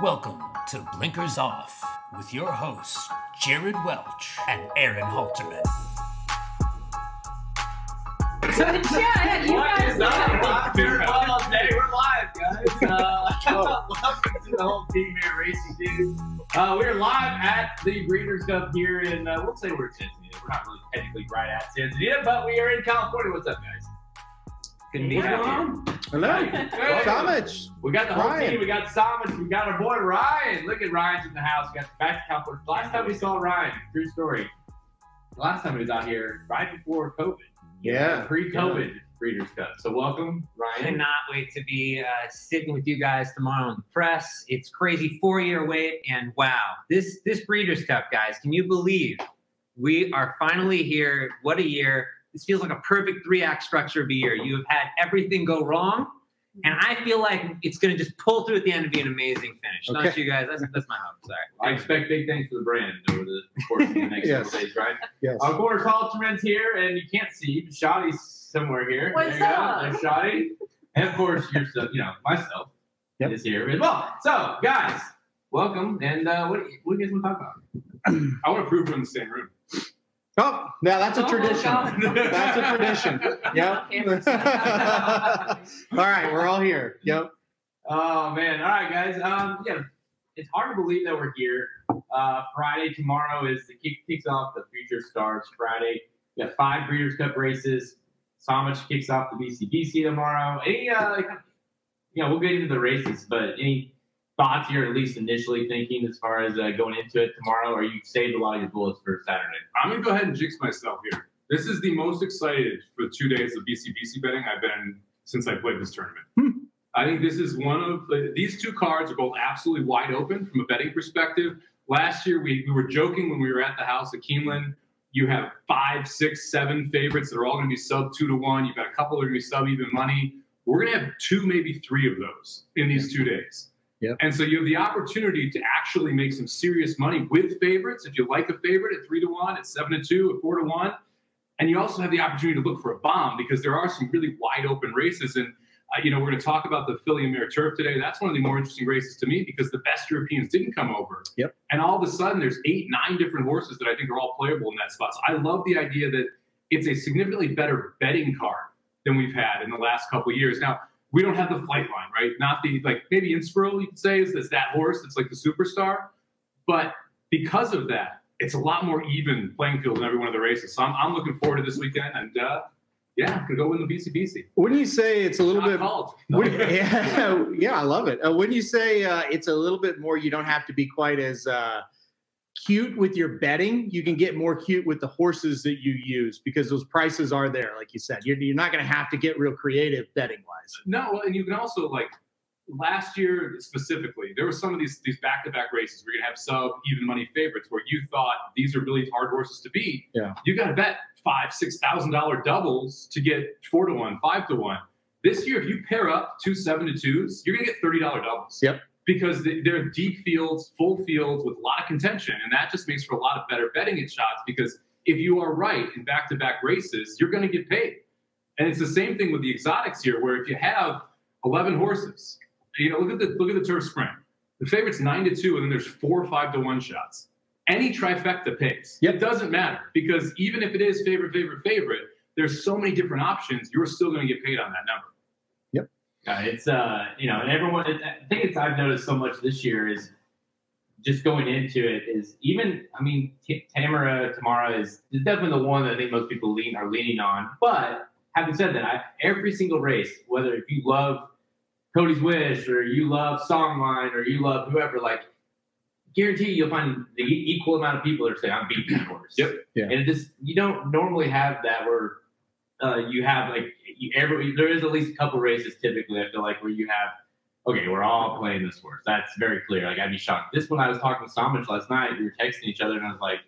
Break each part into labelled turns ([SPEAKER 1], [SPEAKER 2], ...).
[SPEAKER 1] Welcome to Blinkers Off with your hosts, Jared Welch and Aaron Halterman.
[SPEAKER 2] yeah, you
[SPEAKER 3] What
[SPEAKER 2] guys
[SPEAKER 3] is up?
[SPEAKER 2] did.
[SPEAKER 3] We're live day. We're live, guys. Uh, welcome to the whole team here, Racing Dudes. Uh, we're live at the Breeders' Cup here in, uh, we'll say we're in Santa Anita. We're not really technically right at Santa Anita, but we are in California. What's up, guys? Couldn't be
[SPEAKER 2] What's
[SPEAKER 3] happier.
[SPEAKER 4] Hello,
[SPEAKER 3] Hey.
[SPEAKER 4] Samich.
[SPEAKER 3] We got the whole
[SPEAKER 4] Ryan.
[SPEAKER 3] team. We got Simon. We got our boy Ryan. Look at Ryan's in the house. We got back to California. Last time we saw Ryan, true story. The last time he was out here, right before COVID.
[SPEAKER 4] Yeah.
[SPEAKER 3] Pre-COVID Breeders' Cup. So welcome, Ryan.
[SPEAKER 5] Cannot wait to be uh, sitting with you guys tomorrow in the press. It's crazy four year wait, and wow, this this Breeders' Cup, guys, can you believe we are finally here? What a year! This feels like a perfect three act structure of a year. You have had everything go wrong, and I feel like it's going to just pull through at the end and be an amazing finish. Don't you guys? That's, that's my hope. Sorry.
[SPEAKER 3] I expect big things for the brand over the course of the next
[SPEAKER 4] Yes.
[SPEAKER 3] couple days, right?
[SPEAKER 4] Yes.
[SPEAKER 3] Of course, Halterman's here, and you can't see, but Shoddy's somewhere here.
[SPEAKER 2] What's
[SPEAKER 3] there you
[SPEAKER 2] up?
[SPEAKER 3] go. There's Shoddy. And of course, yourself, you know, myself
[SPEAKER 4] Yep.
[SPEAKER 3] is here as well. So, guys, welcome. And uh, what, what do you guys want to talk about?
[SPEAKER 6] I want to prove we're in the same room.
[SPEAKER 4] Oh, now that's a
[SPEAKER 2] Oh
[SPEAKER 4] tradition. That's a tradition. Yep. All right, we're all here. Yep.
[SPEAKER 3] Oh man! All right, guys. Um, yeah, it's hard to believe that we're here. Uh, Friday tomorrow is the kick kicks off the Future Stars Friday. We got five Breeders' Cup races. Samich kicks off the BCBC tomorrow. Any, uh, you know, we'll get into the races, but any thoughts you're at least initially thinking as far as uh, going into it tomorrow, or you saved a lot of your bullets for Saturday?
[SPEAKER 6] I'm going to go ahead and jinx myself here. This is the most excited for two days of BCBC betting I've been since I played this tournament. I think this is one of the, these two cards are both absolutely wide open from a betting perspective. Last year, we, we were joking when we were at the house at Keeneland. You have five, six, seven favorites that are all going to be sub two to one. You've got a couple that are going to be sub even money. We're going to have two, maybe three of those in these two days.
[SPEAKER 4] Yep.
[SPEAKER 6] And so you have the opportunity to actually make some serious money with favorites. If you like a favorite at three to one, at seven to two, at four to one, and you also have the opportunity to look for a bomb because there are some really wide open races. And uh, you know, we're going to talk about the Filly and Mare Turf today. That's one of the more interesting races to me because the best Europeans didn't come over.
[SPEAKER 4] Yep.
[SPEAKER 6] And all of a sudden, there's eight, nine different horses that I think are all playable in that spot. So I love the idea that it's a significantly better betting card than we've had in the last couple of years. Now, we don't have the Flightline, right? Not the like maybe Inspiral, you could say, is, is that horse that's like the superstar. But because of that, it's a lot more even playing field in every one of the races. So I'm, I'm looking forward to this weekend, and uh, yeah, could go win the BCBC.
[SPEAKER 4] Wouldn't you say it's a little
[SPEAKER 6] Not
[SPEAKER 4] bit?
[SPEAKER 6] called.
[SPEAKER 4] Would- yeah, yeah, I love it. Uh, wouldn't you say uh, it's a little bit more? You don't have to be quite as uh, cute with your betting. You can get more cute with the horses that you use because those prices are there, like you said. You're, you're not going to have to get real creative betting wise.
[SPEAKER 6] No, and you can also like last year specifically, there were some of these these back to back races where you're gonna have sub even money favorites where you thought these are really hard horses to beat.
[SPEAKER 4] Yeah.
[SPEAKER 6] You got to bet five six thousand dollar doubles to get four to one, five to one. This year, if you pair up two seven to twos, you're gonna get thirty dollar doubles.
[SPEAKER 4] Yep.
[SPEAKER 6] Because they- they're deep fields, full fields with a lot of contention, and that just makes for a lot of better betting at shots. Because if you are right in back to back races, you're going to get paid. And it's the same thing with the exotics here, where if you have 11 horses, you know, look at the look at the turf sprint. The favorite's nine to two, and then there's four five to one shots. Any trifecta pays.
[SPEAKER 4] Yep.
[SPEAKER 6] It doesn't matter because even if it is favorite, favorite, favorite, there's so many different options. You're still going to get paid on that number.
[SPEAKER 3] Uh, it's uh, you know, and everyone. I think it's I've noticed so much this year is just going into it is even. I mean, T- Tamara Tamara is, is definitely the one that I think most people lean are leaning on. But having said that, I, every single race, whether if you love Cody's Wish or you love Songline or you love whoever, like guarantee you'll find the equal amount of people that are saying I'm beating that horse.
[SPEAKER 6] Yep.
[SPEAKER 4] Yeah.
[SPEAKER 3] And it just you don't normally have that where uh, you have like you, every there is at least a couple races typically I feel like where you have okay we're all playing this horse. That's very clear. Like I'd be shocked. This one I was talking to Samich last night we were texting each other and I was like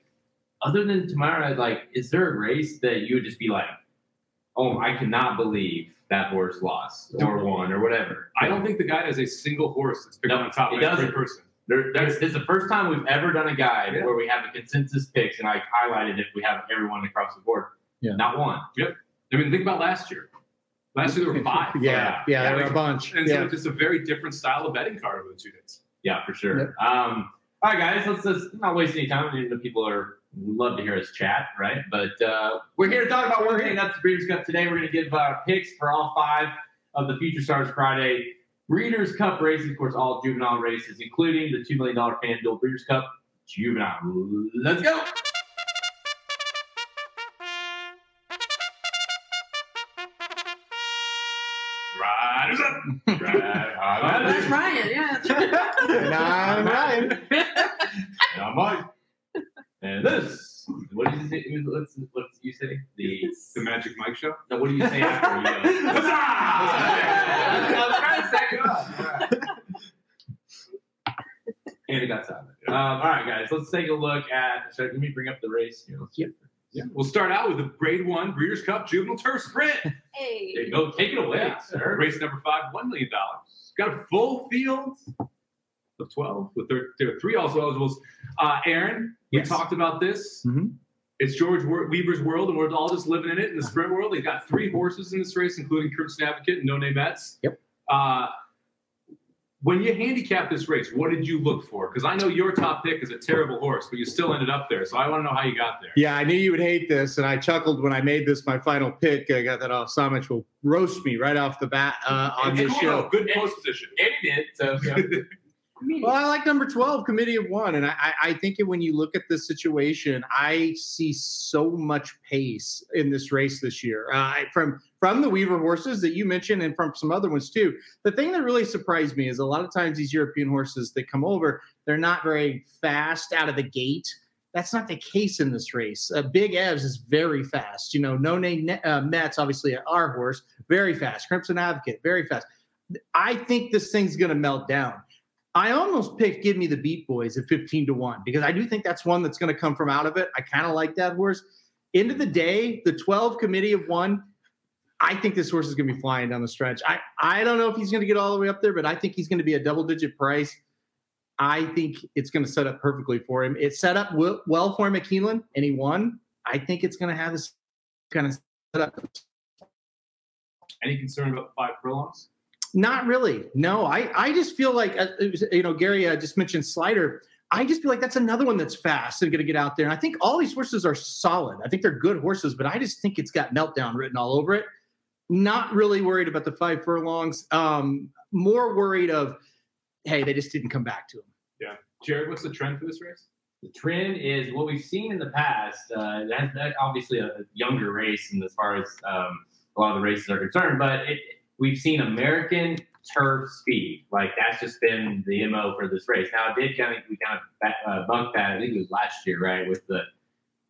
[SPEAKER 3] other than tomorrow like is there a race that you would just be like oh I cannot believe that horse lost or won or whatever?
[SPEAKER 6] I don't think the guy has a single horse that's picked
[SPEAKER 3] No,
[SPEAKER 6] on top of every person.
[SPEAKER 3] there, there's, is the first time we've ever done a guide
[SPEAKER 6] Yeah.
[SPEAKER 3] where we have a consensus picks and I highlighted if we have everyone across the board.
[SPEAKER 4] Yeah.
[SPEAKER 3] not one
[SPEAKER 6] I mean, think about last year. Last year there were five.
[SPEAKER 4] Yeah, yeah, there were a bunch.
[SPEAKER 6] And so it's just a very different style of betting card over the two days.
[SPEAKER 3] Yeah, for sure. Um, all right, guys, let's just not waste any time. I know people are love to hear us chat, right? But uh, we're here to talk about heading up to Breeders' Cup today. We're going to give our picks for all five of the Future Stars Friday Breeders' Cup races, of course, all juvenile races, including the $2 million FanDuel Breeders' Cup Juvenile. Let's go. Riders up. Right,
[SPEAKER 2] That's Ryan. Yeah.
[SPEAKER 4] And I'm Ryan.
[SPEAKER 3] And I'm Mike. And this. What did you say? What's, what's you say? The
[SPEAKER 6] The Magic Mike Show.
[SPEAKER 3] no, what do you say after you go? Huzzah! I was trying to set you up. All right. And it got silent. Um, all right, guys, let's take a look at. So let me bring up the race. Here. Let's-
[SPEAKER 6] Yeah. We'll start out with the Grade One Breeders' Cup Juvenile Turf Sprint.
[SPEAKER 2] Hey.
[SPEAKER 3] There you go. Take it away, sir.
[SPEAKER 6] Race number five, one million dollars. Got a full field of twelve with their, there are three also eligibles. Uh, Aaron, we talked about this.
[SPEAKER 4] Mhm.
[SPEAKER 6] It's George Weaver's world, and we're all just living in it in the sprint world. They've got three horses in this race, including Crimson Advocate and No Nay Mets.
[SPEAKER 4] Yep.
[SPEAKER 6] Uh, when you handicap this race, what did you look for? Because I know your top pick is a terrible horse, but you still ended up there. So I want to know how you got there.
[SPEAKER 4] Yeah, I knew you would hate this, and I chuckled when I made this my final pick. I got that off. Samich will roast me right off the bat uh, on
[SPEAKER 6] It's
[SPEAKER 4] this
[SPEAKER 6] cool,
[SPEAKER 4] show.
[SPEAKER 6] Good post position.
[SPEAKER 3] And he did. So, yeah.
[SPEAKER 4] Well, I like number 12, Committee of One. And I, I think when you look at this situation, I see so much pace in this race this year. Uh, from from the Weaver horses that you mentioned and from some other ones too. The thing that really surprised me is a lot of times these European horses that come over, they're not very fast out of the gate. That's not the case in this race. Uh, Big Evs is very fast. You know, No Nay uh, Mets, obviously our horse, very fast. Crimson Advocate, very fast. I think this thing's going to melt down. I almost picked Give Me the Beat Boys at 15 to 1 because I do think that's one that's going to come from out of it. I kind of like that horse. End of the day, the 12 committee of one, I think this horse is going to be flying down the stretch. I, I don't know if he's going to get all the way up there, but I think he's going to be a double digit price. I think it's going to set up perfectly for him. It set up w- well for Keeneland and he won. I think it's going to have this kind of set up
[SPEAKER 6] Any concern about five furlongs?
[SPEAKER 4] Not really. No, I, I just feel like, uh, you know, Gary uh, just mentioned Slider. I just feel like that's another one that's fast and going to get out there. And I think all these horses are solid. I think they're good horses, but I just think it's got meltdown written all over it. Not really worried about the five furlongs. Um, more worried of, hey, they just didn't come back to him. Yeah.
[SPEAKER 6] Jared, what's the trend for this race?
[SPEAKER 3] the trend is what we've seen in the past. Uh, that, that obviously a, a younger race, and as far as um, a lot of the races are concerned, but it, we've seen American turf speed. Like that's just been the mo for this race. Now it did kind of we kind of back, uh, bunked that. I think it was last year, right? With the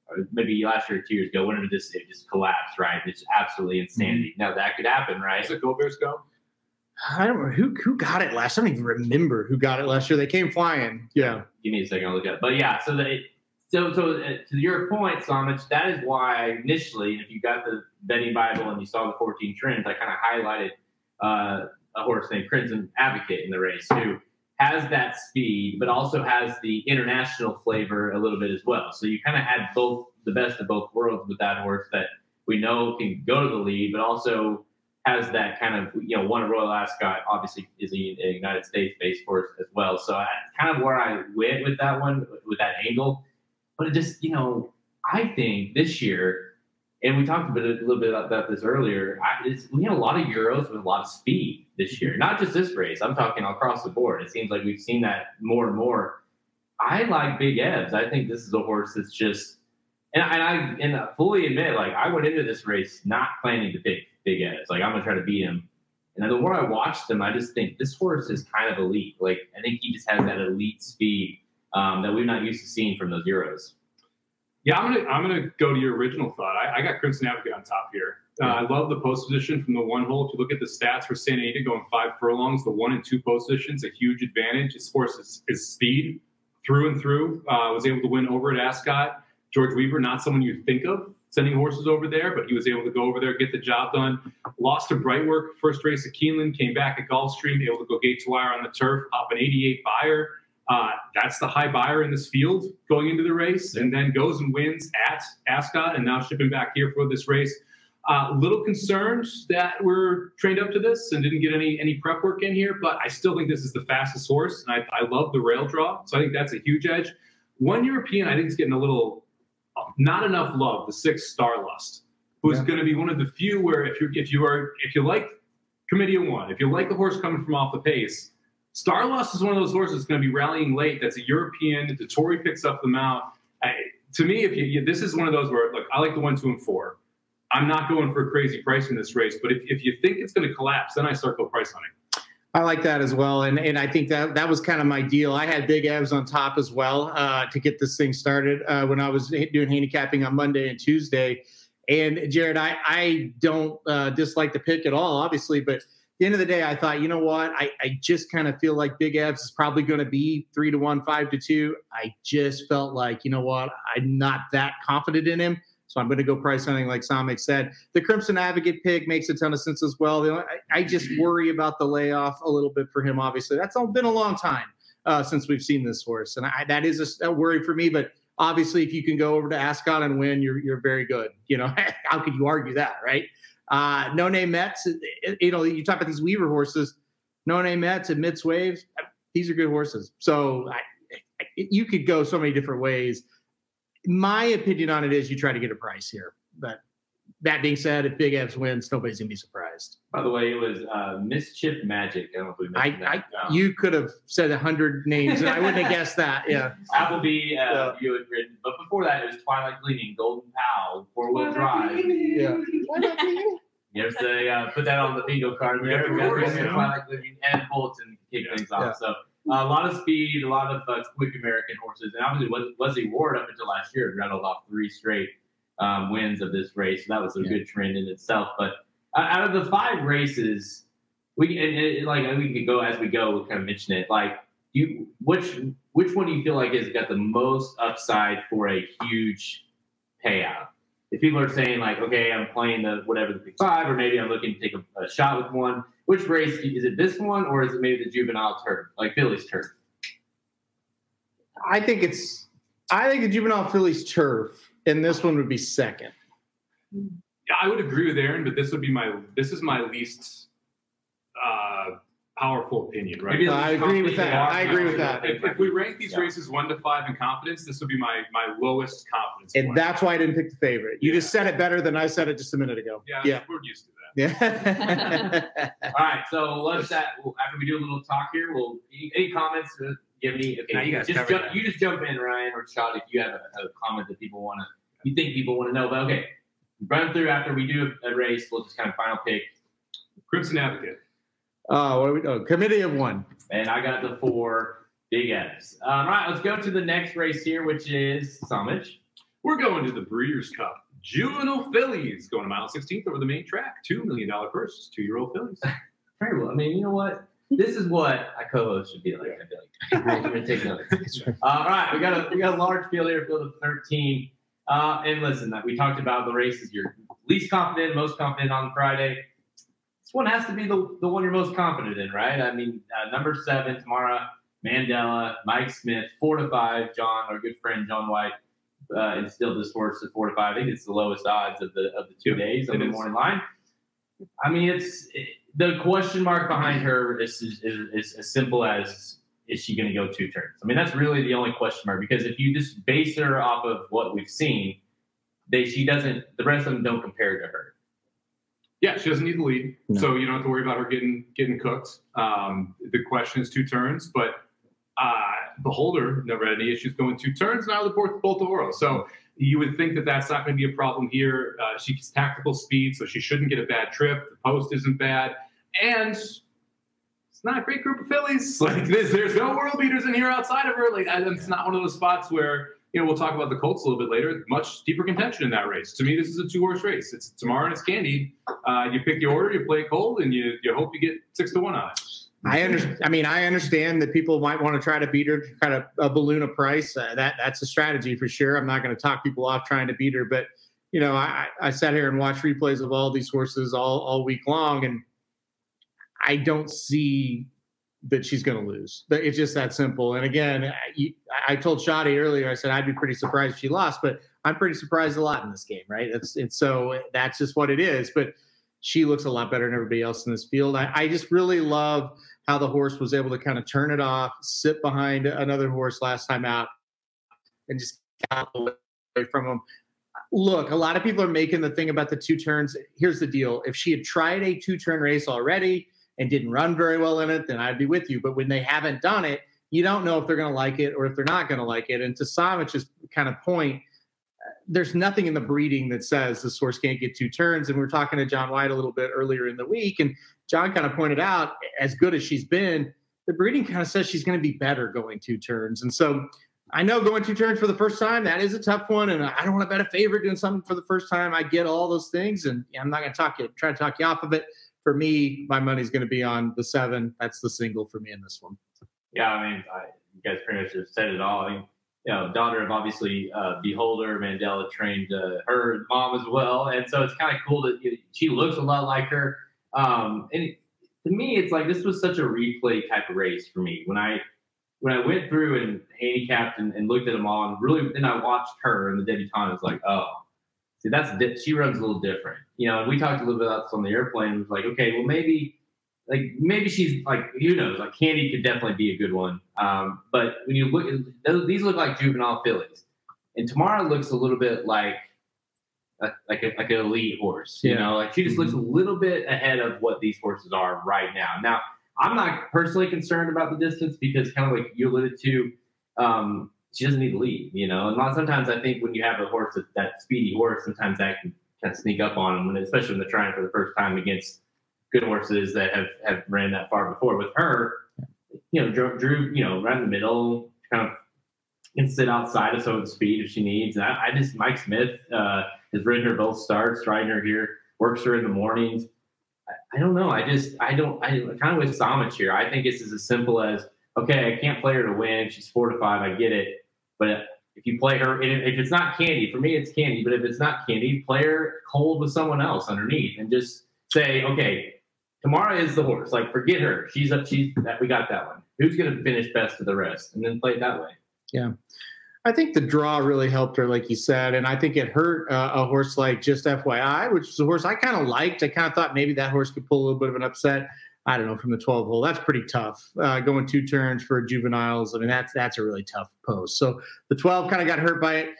[SPEAKER 3] or maybe last year or two years ago, whenever this it just collapsed, right? It's absolutely insanity. Now that could happen, right?
[SPEAKER 6] Is it Go Bears Go?
[SPEAKER 4] I don't know who who got it last. I don't even remember who got it last year. They came flying. Yeah.
[SPEAKER 3] give me a second, I'll look at it. But yeah, so the so so uh, to your point, Samich, that is why initially, if you got the betting Bible and you saw the 14 trends, I kind of highlighted uh, a horse named Crimson Advocate in the race who has that speed, but also has the international flavor a little bit as well. So you kind of had both the best of both worlds with that horse that we know can go to the lead, but also has that kind of you know one Royal Ascot obviously is a, United States based horse as well. So that's kind of where I went with that one with that angle. But it just you know I think this year, and we talked a, bit, a little bit about this earlier. I, we had a lot of Euros with a lot of speed this year, not just this race. I'm talking across the board. It seems like we've seen that more and more. I like Big Evs. I think this is a horse that's just and, and I and I fully admit, like I went into this race not planning to pick Big Evs. Like I'm gonna try to beat him. And the more I watched him, I just think this horse is kind of elite. Like I think he just has that elite speed um, that we're not used to seeing from those Euros.
[SPEAKER 6] Yeah, I'm gonna I'm gonna go to your original thought. I, I got Crimson Advocate on top here. Uh, I love the post position from the one hole. If you look at the stats for Santa Anita going five furlongs, the one and two post positions, a huge advantage. His horse is, is speed through and through. Uh, was able to win over at Ascot. George Weaver, not someone you'd think of sending horses over there, but he was able to go over there, get the job done. Lost to Brightwork, first race at Keeneland, came back at Gulfstream, able to go gate to wire on the turf, hop an 88 Beyer. Uh, that's the high Beyer in this field going into the race, and then goes and wins at Ascot, and now shipping back here for this race. A uh, little concerned that we're trained up to this and didn't get any any prep work in here, but I still think this is the fastest horse, and I, I love the rail draw, so I think that's a huge edge. One European, I think, is getting a little not enough love. The six Starlust, who's
[SPEAKER 4] Yeah.
[SPEAKER 6] going to be one of the few where if you if you are if you like Committee of One, if you like the horse coming from off the pace, Starlust is one of those horses that's going to be rallying late. That's a European. Dettori picks up the mount. I, to me, if you, this is one of those where look, I like the one, two, and four. I'm not going for a crazy price in this race, but if, if you think it's going to collapse, then I circle price hunting.
[SPEAKER 4] I like that as well, and and I think that that was kind of my deal. I had big Evs on top as well uh, to get this thing started uh, when I was doing handicapping on Monday and Tuesday. And Jared, I I don't uh, dislike the pick at all, obviously, but the end of the day, I thought, you know what, I I just kind of feel like Big Evs is probably going to be three to one, five to two. I just felt like, you know what, I'm not that confident in him. So I'm going to go price something like Samik said. The Crimson Advocate pick makes a ton of sense as well. Only- I, I just worry about the layoff a little bit for him. Obviously, that's all been a long time uh, since we've seen this horse, and I, that is a worry for me. But obviously, if you can go over to Ascot and win, you're you're very good. You know, how could you argue that, right? Uh, No Nay Mets. You know, you talk about these Weaver horses. No Nay Mets and Mitts Waves. These are good horses. So I, I, you could go so many different ways my opinion on it is you try to get a price here. But that being said, if Big Evs wins, nobody's gonna be surprised.
[SPEAKER 3] By the way, it was uh, Mischief Magic. I don't know if we
[SPEAKER 4] I,
[SPEAKER 3] mentioned
[SPEAKER 4] I
[SPEAKER 3] that. Um,
[SPEAKER 4] you could have said a hundred names and I wouldn't have guessed that. Yeah.
[SPEAKER 3] Appleby, uh,
[SPEAKER 4] Yeah.
[SPEAKER 3] you had written, but before that, it was Twilight Gleaming, Golden Pal, Four Wheel Drive.
[SPEAKER 4] Yeah.
[SPEAKER 3] There's the uh, put that on the bingo card there.
[SPEAKER 6] Yeah,
[SPEAKER 3] We got
[SPEAKER 6] of course,
[SPEAKER 3] the
[SPEAKER 6] yeah.
[SPEAKER 3] Twilight Gleaming and Fulton to kick
[SPEAKER 6] Yeah.
[SPEAKER 3] things off. So uh, a lot of speed, a lot of uh, quick American horses, and obviously Wes- Wesley Ward up until last year rattled off three straight um, wins of this race. So that was a
[SPEAKER 4] Yeah.
[SPEAKER 3] good trend in itself. But uh, out of the five races, we and, and like we could go as we go. We'll kind of mention it. Like you, which which one do you feel like has got the most upside for a huge payout? If people are saying like, okay, I'm playing the whatever the big five, or maybe I'm looking to take a, a shot with one. Which race is it? This one, or is it maybe the juvenile turf, like Fillies turf?
[SPEAKER 4] I think it's I think the juvenile Fillies turf, and this one would be second.
[SPEAKER 6] Yeah, I would agree with Aaron, but this would be my this is my least uh, powerful opinion, right?
[SPEAKER 3] Maybe
[SPEAKER 4] I agree with that.
[SPEAKER 3] you.
[SPEAKER 4] I agree with that.
[SPEAKER 6] If, if we rank these
[SPEAKER 3] Yeah.
[SPEAKER 6] races one to five in confidence, this would be my my lowest confidence.
[SPEAKER 4] And
[SPEAKER 6] one.
[SPEAKER 4] that's why I didn't pick the favorite. You
[SPEAKER 6] Yeah.
[SPEAKER 4] just said it better than I said it just a minute ago.
[SPEAKER 6] yeah,
[SPEAKER 4] Yeah.
[SPEAKER 6] we're used to that.
[SPEAKER 4] Yeah.
[SPEAKER 3] All right, so let's that after we do a little talk here. We'll any, any comments? Uh, give me. Okay,
[SPEAKER 5] No, you guys
[SPEAKER 3] just
[SPEAKER 5] covered
[SPEAKER 3] jump, you just jump in, Ryan or Chad, if you have a, a comment that people want to, you think people want to know. But okay, run through after we do a, a race. We'll just kind of final pick.
[SPEAKER 6] Crimson Advocate.
[SPEAKER 4] Oh, what are we, oh, committee of one.
[SPEAKER 3] And I got the four big Evs. Um, all right, let's go to the next race here, which is Summage.
[SPEAKER 6] We're going to the Breeders' Cup. Juvenile Fillies going to mile 16th over the main track. $2 million purse. Two year old fillies.
[SPEAKER 3] Very well. I mean, you know what? This is what a co-host should be like. I feel like. I'm gonna take notes. Uh, all right, we got a we got a large field here, field of 13. Uh, and listen, that we talked about the races you're least confident, most confident on Friday. This one has to be the, the one you're most confident in, right? I mean, uh, number seven, Tamara Mandella, Mike Smith, four to five. John, our good friend John White, uh, instilled this horse at four to five. I think it's the lowest odds of the of the two
[SPEAKER 6] Yep,
[SPEAKER 3] days
[SPEAKER 6] it
[SPEAKER 3] the
[SPEAKER 6] is.
[SPEAKER 3] morning line. I mean, it's it, the question mark behind her is, is, is as simple as is she going to go two turns? I mean, that's really the only question mark because if you just base her off of what we've seen, they she doesn't. The rest of them don't compare to her.
[SPEAKER 6] Yeah, she doesn't need the lead,
[SPEAKER 4] No.
[SPEAKER 6] so you don't have to worry about her getting getting cooked. Um, the question is two turns, but uh, Beholder never had any issues going two turns. Now the both both the Oro, so you would think that that's not going to be a problem here. Uh, she's tactical speed, so she shouldn't get a bad trip. The post isn't bad, and it's not a great group of fillies. Like this, there's no world beaters in here outside of her. Like it's not one of those spots where you know we'll talk about the Colts a little bit later. Much deeper contention in that race. To me, this is a two horse race. It's Tamara and it's candy. Uh, you pick your order, you play cold, and you you hope you get six to one on it.
[SPEAKER 4] I understand. I mean, I understand that people might want to try to beat her, try to uh, balloon a price. Uh, that that's a strategy for sure. I'm not going to talk people off trying to beat her, but you know, I, I sat here and watched replays of all these horses all all week long, and I don't see that she's going to lose. It's just that simple. And again, I, I told Shadi earlier, I said I'd be pretty surprised if she lost, but I'm pretty surprised a lot in this game, right? It's so that's just what it is. But she looks a lot better than everybody else in this field. I, I just really love how the horse was able to kind of turn it off, sit behind another horse last time out, and just get away from him. Look, a lot of people are making the thing about the two turns. Here's the deal: if she had tried a two turn race already and didn't run very well in it, then I'd be with you. But when they haven't done it, you don't know if they're going to like it or if they're not going to like it. And to Samich's kind of point, there's nothing in the breeding that says this horse can't get two turns. And we are talking to John White a little bit earlier in the week, and John kind of pointed out, as good as she's been, the breeding kind of says she's going to be better going two turns. And so I know going two turns for the first time, that is a tough one. And I don't want to bet a favorite doing something for the first time. I get all those things. And I'm not going to talk you, try to talk you off of it. For me, my money's going to be on the seven. That's the single for me in this one.
[SPEAKER 3] Yeah, I mean, I, you guys pretty much have said it all. I mean, you know, daughter of obviously uh, Beholder, Mandella trained uh, her mom as well, and so it's kind of cool that she looks a lot like her. Um, and to me, it's like this was such a replay type of race for me when I when I went through and handicapped and, and looked at them all, and really then I watched her and the debutante. It's like, oh, see, that's she runs a little different, you know. And we talked a little bit about this on the airplane. It was like, okay, well maybe like maybe she's like who knows like candy could definitely be a good one um, but when you look at these look like juvenile fillies and tamara looks a little bit like a, like a, like an elite horse you know like she just looks a
[SPEAKER 4] Mm-hmm.
[SPEAKER 3] little bit ahead of what these horses are right now now i'm not personally concerned about the distance because kind of like you alluded to um, she doesn't need to lead you know and lot, sometimes i think when you have a horse that, that speedy horse sometimes that can kind of sneak up on them especially when they're trying for the first time against good horses that have, have ran that far before. With her, you know, Drew, Drew you know, right in the middle, kind of can sit outside of some of the speed if she needs. And I, I just, Mike Smith uh, has ridden her both starts, riding her here, works her in the mornings. I, I don't know. I just, I don't, I kind of with Samich here. I think it's as simple as, okay, I can't play her to win. She's four to five. I get it. But if you play her, if it's not Candy, for me, it's Candy. But if it's not Candy, play her cold with someone else underneath and just say, okay, Tamara is the horse. Like, forget her. She's up. She's that. We got that one. Who's going to finish best of the rest, and then play it that way. Yeah.
[SPEAKER 4] I think the draw really helped her, like you said, and I think it hurt uh, a horse like Just FYI, which was a horse I kind of liked. I kind of thought maybe that horse could pull a little bit of an upset. I don't know from the 12 hole. That's pretty tough. Uh, going two turns for juveniles. I mean, that's that's a really tough post. So the 12 kind of got hurt by it.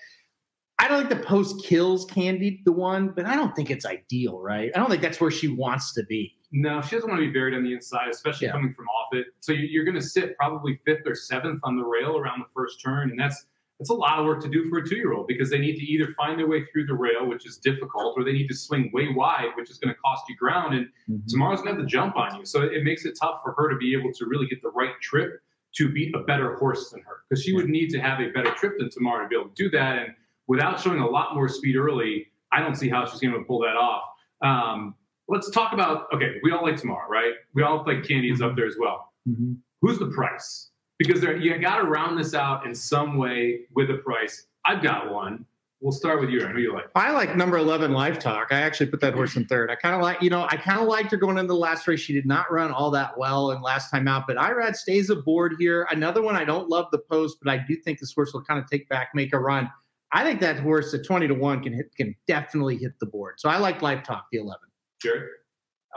[SPEAKER 4] I don't think the post kills Candy the one, but I don't think it's ideal, right? I don't think that's where she wants to be.
[SPEAKER 6] No, she doesn't want to be buried on the inside, especially
[SPEAKER 4] Yeah.
[SPEAKER 6] coming from off it. So you- you're going to sit probably fifth or seventh on the rail around the first turn, and that's that's a lot of work to do for a two-year-old because they need to either find their way through the rail, which is difficult, or they need to swing way wide, which is going to cost you ground. And mm-hmm. Tamara's going to have to jump on you, so it makes it tough for her to be able to really get the right trip to beat a better horse than her because she would need to have a better trip than Tamara to be able to do that. And without showing a lot more speed early, I don't see how she's going to pull that off. Um, let's talk about okay. We all like tomorrow, right? We all like Candy is mm-hmm. up there as well. Mm-hmm. Who's the price? Because there, you got to round this out in some way with a price. I've got one. We'll start with you. Who you like?
[SPEAKER 4] I like number 11 Life Talk. I actually put that horse in third. I kind of like, you know, I kind of liked her going into the last race. She did not run all that well and last time out, but Irad stays aboard here. Another one, I don't love the post, but I do think this horse will kind of take back, make a run. I think that horse at 20 to 1 can hit, can definitely hit the board. So I like Life Talk, the 11.
[SPEAKER 6] Sure.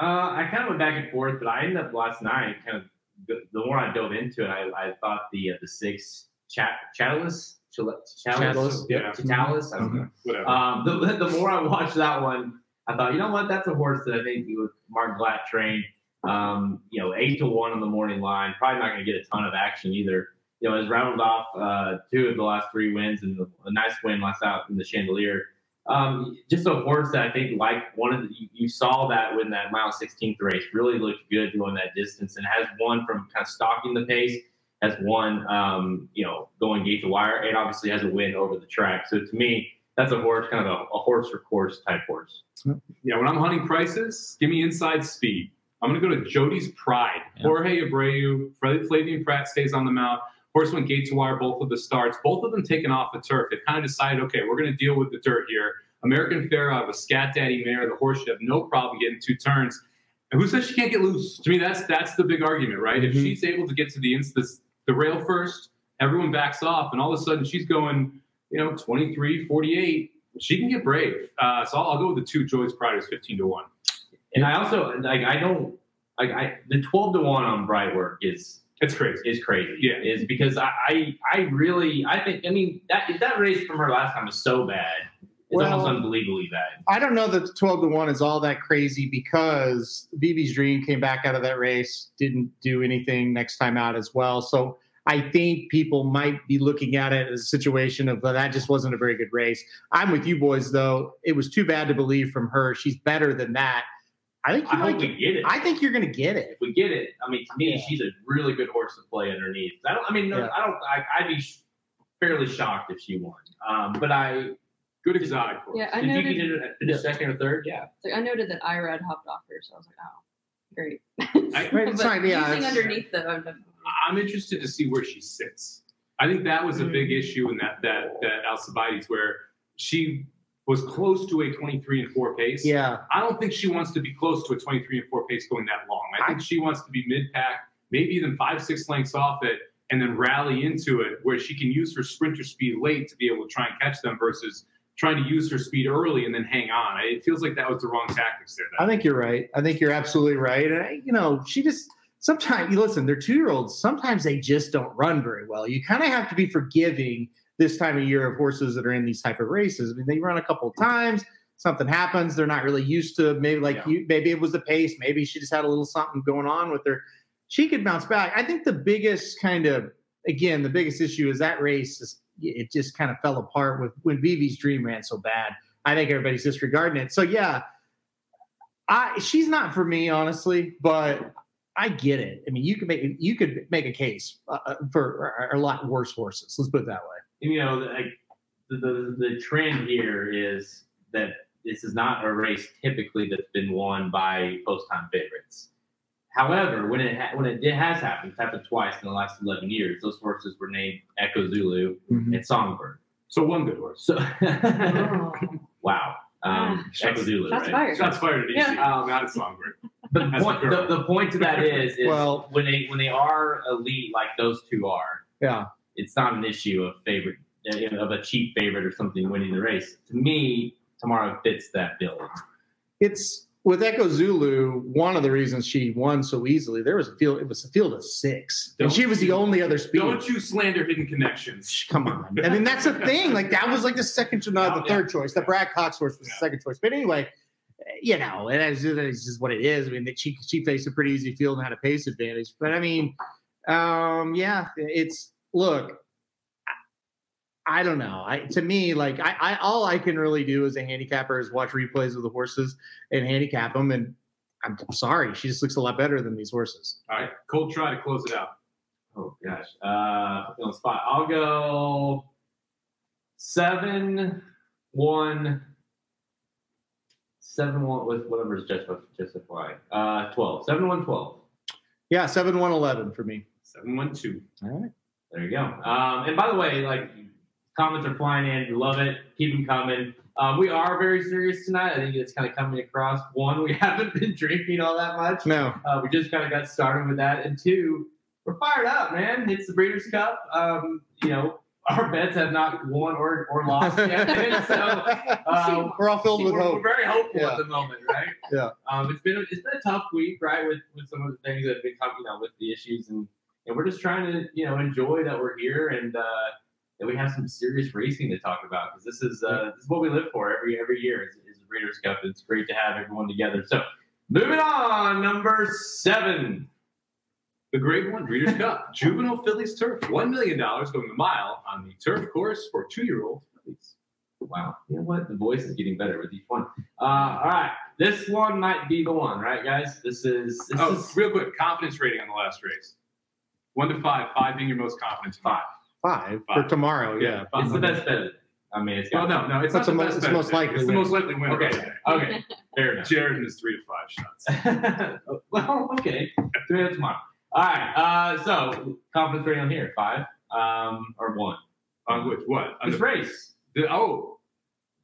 [SPEAKER 3] Uh, I kind of went back and forth, but I ended up last night kind of the, more I dove into it, I, I thought the uh, the six chat Chatalas
[SPEAKER 4] Chatalas,
[SPEAKER 6] yeah.
[SPEAKER 3] Chatalas, I don't know.
[SPEAKER 6] Whatever.
[SPEAKER 3] Um, the, the more I watched that one, I thought, you know what, that's a horse that I think would Mark Glatt train. Um, you know, eight to one on the morning line. Probably not going to get a ton of action either. You know, has rounded off uh, two of the last three wins and a nice win last out in the Chandelier. Um, just a horse that I think, like one of the, you, you saw that when that mile 16th race really looked good going that distance and has won from kind of stalking the pace, has won, um, you know, going gate to wire, and obviously has a win over the track. So to me, that's a horse, kind of a, a horse for course type horse.
[SPEAKER 6] Yeah, when I'm hunting prices, give me inside speed. I'm going to go to Jody's Pride.
[SPEAKER 4] Yeah.
[SPEAKER 6] Jorge Abreu, Fred- Flavian Pratt stays on the mount. Horse went gate to wire both of the starts. Both of them taken off the turf. They kind of decided, okay, we're going to deal with the dirt here. American Pharoah out of a Scat Daddy mare. The horse should have no problem getting two turns. And who says she can't get loose? To me, that's that's the big argument, right? If
[SPEAKER 4] Mhm.
[SPEAKER 6] she's able to get to the the rail first, everyone backs off, and all of a sudden she's going you know, 23, 48. She can get brave. Uh, so I'll, I'll go with the two Joyce Priders, 15 to 1.
[SPEAKER 3] And I also like I don't like I the twelve to one on Brightwork is
[SPEAKER 6] It's crazy.
[SPEAKER 3] is crazy.
[SPEAKER 6] Yeah.
[SPEAKER 3] is because I, I I really I think I mean that that race from her last time was so bad. It's
[SPEAKER 4] Well-
[SPEAKER 3] almost unbelievably bad.
[SPEAKER 4] I don't know that the 12 to 1 is all that crazy because BB's Dream came back out of that race, didn't do anything next time out as well. So I think people might be looking at it as a situation of well, that just wasn't a very good race. I'm with you boys though. It was too bad to believe from her. She's better than that. I think
[SPEAKER 3] I
[SPEAKER 4] you
[SPEAKER 3] hope
[SPEAKER 4] might
[SPEAKER 3] we
[SPEAKER 4] get,
[SPEAKER 3] get it.
[SPEAKER 4] I think you're going to get it.
[SPEAKER 3] if we get it, I mean, to me,
[SPEAKER 4] Yeah.
[SPEAKER 3] she's a really good horse to play underneath. I don't. I mean, no,
[SPEAKER 4] Yeah.
[SPEAKER 3] I don't. I, I'd be fairly shocked if she won. Um, but I
[SPEAKER 6] Good exotic horse.
[SPEAKER 2] Yeah, I
[SPEAKER 3] did you
[SPEAKER 2] noted.
[SPEAKER 3] get it finish second or third? Yeah.
[SPEAKER 2] Like, I noted that Irad hopped off her, so I was like, oh, great.
[SPEAKER 6] I-
[SPEAKER 4] Right,
[SPEAKER 2] but
[SPEAKER 4] not- yeah,
[SPEAKER 2] using underneath though, I'm-
[SPEAKER 6] I'm interested to see where she sits. I think that was a big issue in that that that Alcibiades where she was close to a 23 and 4 pace.
[SPEAKER 4] Yeah.
[SPEAKER 6] I don't think she wants to be close to a 23 and 4 pace going that long. I think she wants to be mid pack, maybe even five, six lengths off it, and then rally into it where she can use her sprinter speed late to be able to try and catch them versus trying to use her speed early and then hang on. It feels like that was the wrong tactics there.
[SPEAKER 4] I think you're right. I think you're absolutely right. And I, you know, she just sometimes you listen. They're two year olds. Sometimes they just don't run very well. You kind of have to be forgiving this time of year of horses that are in these type of races. I mean, they run a couple of times. Something happens. They're not really used to maybe like
[SPEAKER 6] Yeah.
[SPEAKER 4] you. Maybe it was the pace. Maybe she just had a little something going on with her. She could bounce back. I think the biggest kind of again the biggest issue is that race. Is, it just kind of fell apart with when Vivi's Dream ran so bad. I think everybody's disregarding it. So yeah, I she's not for me honestly, but I get it. I mean, you could make you could make a case uh, uh, for a, a lot worse horses. Let's put it that way.
[SPEAKER 3] And, you know, like the, the the trend here is that this is not a race typically that's been won by post time favorites. However, when it ha- when it did, has happened, it's happened twice in the last eleven years. Those horses were named Echo Zulu and Songbird.
[SPEAKER 6] So one good horse.
[SPEAKER 3] So,
[SPEAKER 2] Oh.
[SPEAKER 3] wow, um, Echo Zulu,
[SPEAKER 2] Shots
[SPEAKER 3] right?
[SPEAKER 2] fired.
[SPEAKER 6] Shots fired at EC.
[SPEAKER 2] Yeah.
[SPEAKER 6] Oh, not a songbird.
[SPEAKER 3] The point,
[SPEAKER 6] the
[SPEAKER 3] the, the point to that is, is
[SPEAKER 4] Well-
[SPEAKER 3] when they when they are elite like those two are,
[SPEAKER 4] Yeah.
[SPEAKER 3] It's not an issue of favorite of a cheap favorite or something winning the race. To me, Tamara fits that bill.
[SPEAKER 4] It's with Echo Zulu. One of the reasons she won so easily, there was a field. It was a field of six, and
[SPEAKER 6] Don't
[SPEAKER 4] she was the only other speed.
[SPEAKER 6] Don't you slander hidden connections.
[SPEAKER 4] Come on. I mean, that's the thing. Like that was like the second, not the
[SPEAKER 6] Yeah.
[SPEAKER 4] third choice. The Brad Cox horse was the second choice. But anyway, you know, it is, it is just what it is. I mean, that she she faced a pretty easy field and had a pace advantage. But I mean, um, yeah, it's look. I- don't know. I to me, like I, I all I can really do as a handicapper is watch replays of the horses and handicap them. And I'm sorry, she just looks a lot better than these horses.
[SPEAKER 6] All right, cold try to close it out.
[SPEAKER 3] Oh gosh, uh, on the spot. I'll go seven one. Seven with whatever is just justify. Uh, twelve. Seven one twelve.
[SPEAKER 4] Yeah, seven one eleven for me.
[SPEAKER 6] Seven one two.
[SPEAKER 4] All right.
[SPEAKER 3] There you go. Um, and by the way, like comments are flying in. Love it. Keep them coming. Uh, we are very serious tonight. I think it's kind of coming across. One, we haven't been drinking all that much.
[SPEAKER 4] No.
[SPEAKER 3] Uh, we just kind of got started with that. And two, we're fired up, man. It's the Breeders' Cup. Um, you know, our bets have not won or, or lost yet. so uh,
[SPEAKER 4] We're all filled with
[SPEAKER 3] we're,
[SPEAKER 4] hope.
[SPEAKER 3] we're very hopeful
[SPEAKER 4] Yeah.
[SPEAKER 3] at the moment, right?
[SPEAKER 4] Yeah.
[SPEAKER 3] Um, it's been a, it's been a tough week, right, with with some of the things that have been coming, you know, with the issues, and and we're just trying to you know enjoy that we're here and uh, that we have some serious racing to talk about because this is uh, this is what we live for every every year is, is the Breeders' Cup. It's great to have everyone together. So moving on, number seven.
[SPEAKER 6] The Grade One Breeders' Cup Juvenile Fillies Turf. One million dollars going a mile on the turf course for two-year-old fillies.
[SPEAKER 3] Wow. You know what? The voice is getting better with each one. Uh, all right. This one might be the one, right, guys? This is this
[SPEAKER 6] Oh,
[SPEAKER 3] is
[SPEAKER 6] real quick, confidence rating on the last race. One to five. Five being your most confident.
[SPEAKER 3] five.
[SPEAKER 4] Five for Tamara. Yeah.
[SPEAKER 6] Yeah, five.
[SPEAKER 3] It's the best bet. I mean, it's
[SPEAKER 6] Oh
[SPEAKER 3] got
[SPEAKER 6] no, no, it's
[SPEAKER 4] That's
[SPEAKER 6] not the,
[SPEAKER 4] the most-
[SPEAKER 6] best
[SPEAKER 4] it's most likely
[SPEAKER 6] It's the most likely winner.
[SPEAKER 3] Okay. Okay. Fair enough.
[SPEAKER 6] Jared is three to five shots.
[SPEAKER 3] well, okay. Three of tomorrow. All right. Uh, so confidence rating on here five um, or one.
[SPEAKER 6] On which what? On
[SPEAKER 3] This
[SPEAKER 6] the,
[SPEAKER 3] race.
[SPEAKER 6] the- oh,